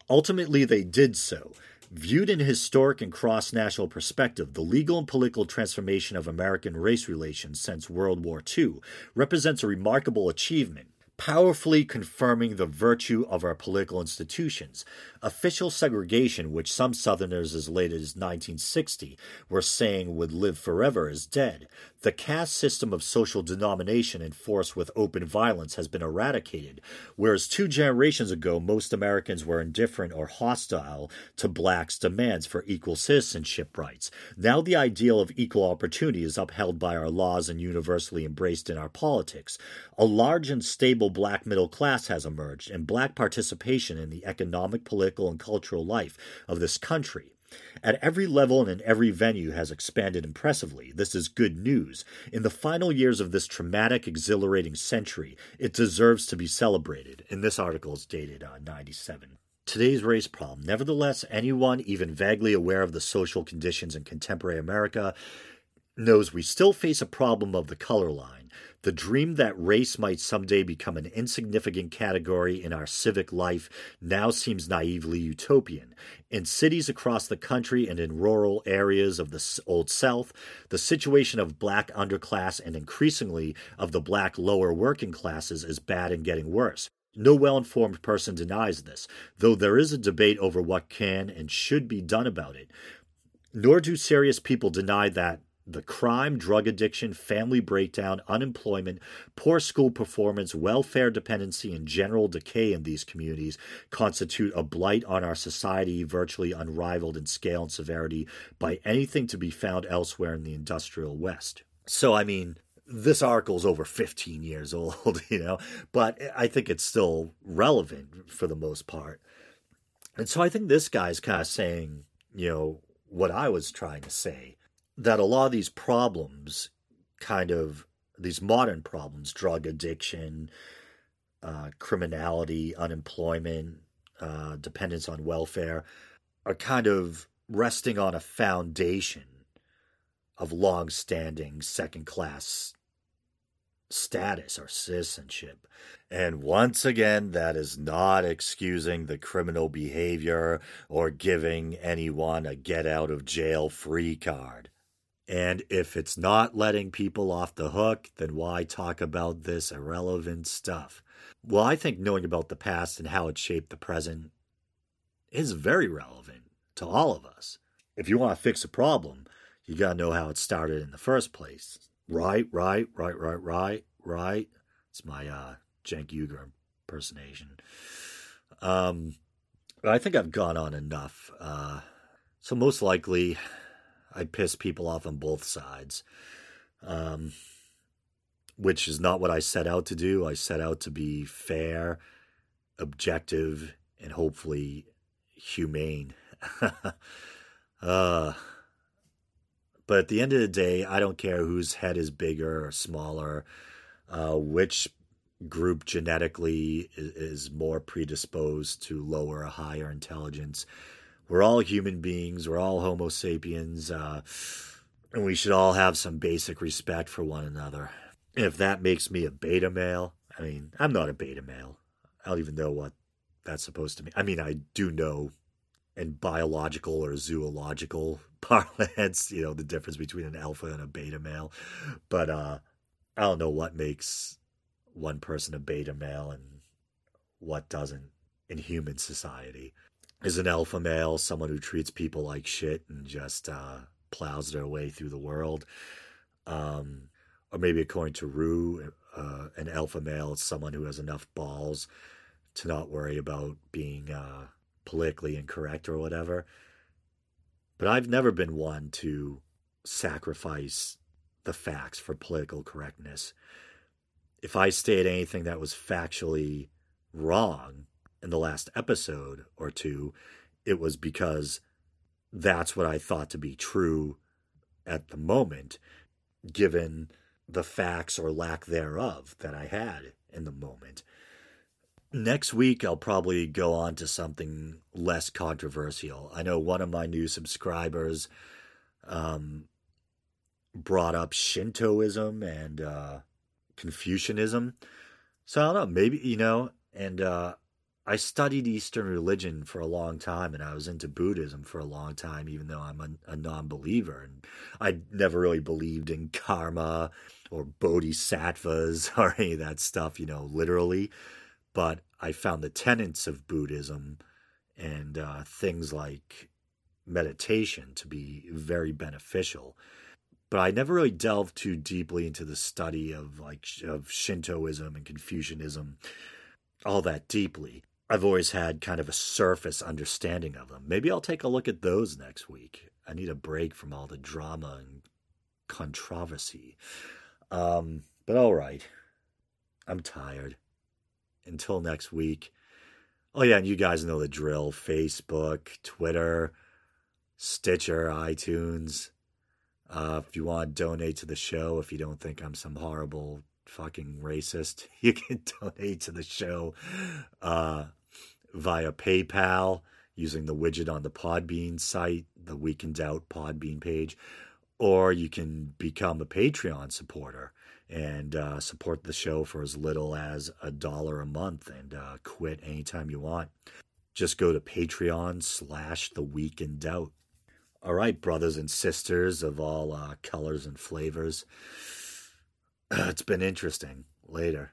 Ultimately, they did so. Viewed in historic and cross national perspective, the legal and political transformation of American race relations since World War II represents a remarkable achievement powerfully confirming the virtue of our political institutions. Official segregation, which some Southerners as late as 1960 were saying would live forever, is dead. The caste system of social denomination enforced with open violence has been eradicated, whereas two generations ago most Americans were indifferent or hostile to blacks' demands for equal citizenship rights. Now the ideal of equal opportunity is upheld by our laws and universally embraced in our politics. A large and stable black middle class has emerged, and black participation in the economic, political, and cultural life of this country at every level and in every venue has expanded impressively. This is good news. In the final years of this traumatic, exhilarating century, it deserves to be celebrated. And this article is dated uh, 97. Today's race problem. Nevertheless, anyone even vaguely aware of the social conditions in contemporary America knows we still face a problem of the color line. The dream that race might someday become an insignificant category in our civic life now seems naively utopian. In cities across the country and in rural areas of the Old South, the situation of black underclass and increasingly of the black lower working classes is bad and getting worse. No well informed person denies this, though there is a debate over what can and should be done about it. Nor do serious people deny that the crime, drug addiction, family breakdown, unemployment, poor school performance, welfare dependency, and general decay in these communities constitute a blight on our society virtually unrivaled in scale and severity by anything to be found elsewhere in the industrial West. So, I mean, this article's over 15 years <laughs> old, you know, but I think it's still relevant for the most part. And so I think this guy's kind of saying, you know, what I was trying to say that a lot of these problems, kind of these modern problems, drug addiction, uh, criminality, unemployment, uh, dependence on welfare, are kind of resting on a foundation of long standing second class status or citizenship. And once again, that is not excusing the criminal behavior or giving anyone a get out of jail free card. And if it's not letting people off the hook, then why talk about this irrelevant stuff? Well, I think knowing about the past and how it shaped the present is very relevant to all of us. If you want to fix a problem, you got to know how it started in the first place. Right, right, right, right, right, right. It's my uh, Cenk Uygur impersonation. Um, I think I've gone on enough. Uh, so most likely, I piss people off on both sides, um, which is not what I set out to do. I set out to be fair, objective, and hopefully humane. <laughs> uh, but at the end of the day, I don't care whose head is bigger or smaller, uh, which group genetically is, is more predisposed to lower or higher intelligence we're all human beings. We're all Homo sapiens. Uh, and we should all have some basic respect for one another. if that makes me a beta male, I mean, I'm not a beta male. I don't even know what that's supposed to mean. I mean, I do know in biological or zoological <laughs> parlance, you know, the difference between an alpha and a beta male. But uh, I don't know what makes one person a beta male and what doesn't in human society is an alpha male, someone who treats people like shit and just uh, plows their way through the world. Um, or maybe according to Roo, uh, an alpha male is someone who has enough balls to not worry about being uh, politically incorrect or whatever. But I've never been one to sacrifice the facts for political correctness. If I state anything that was factually wrong, in the last episode or two, it was because that's what I thought to be true at the moment, given the facts or lack thereof that I had in the moment. Next week, I'll probably go on to something less controversial. I know one of my new subscribers um, brought up Shintoism and uh, Confucianism. So I don't know, maybe, you know, and uh, I studied Eastern religion for a long time and I was into Buddhism for a long time, even though I'm a, a non believer. And I never really believed in karma or bodhisattvas <laughs> or any of that stuff, you know, literally. But I found the tenets of Buddhism and uh, things like meditation to be very beneficial. But I never really delved too deeply into the study of like of Shintoism and Confucianism all that deeply. I've always had kind of a surface understanding of them. Maybe I'll take a look at those next week. I need a break from all the drama and controversy. Um, but all right. I'm tired. Until next week. Oh, yeah, and you guys know the drill Facebook, Twitter, Stitcher, iTunes. Uh, if you want to donate to the show, if you don't think I'm some horrible fucking racist, <laughs> you can donate to the show. Uh, via PayPal using the widget on the Podbean site, the Week in Doubt Podbean page, or you can become a Patreon supporter. and uh, support the show for as little as a dollar a month and uh, quit anytime you want. Just go to Patreon slash The Week in Doubt. All right, brothers and sisters of all uh, colors and flavors. <sniffs> it's been interesting. Later.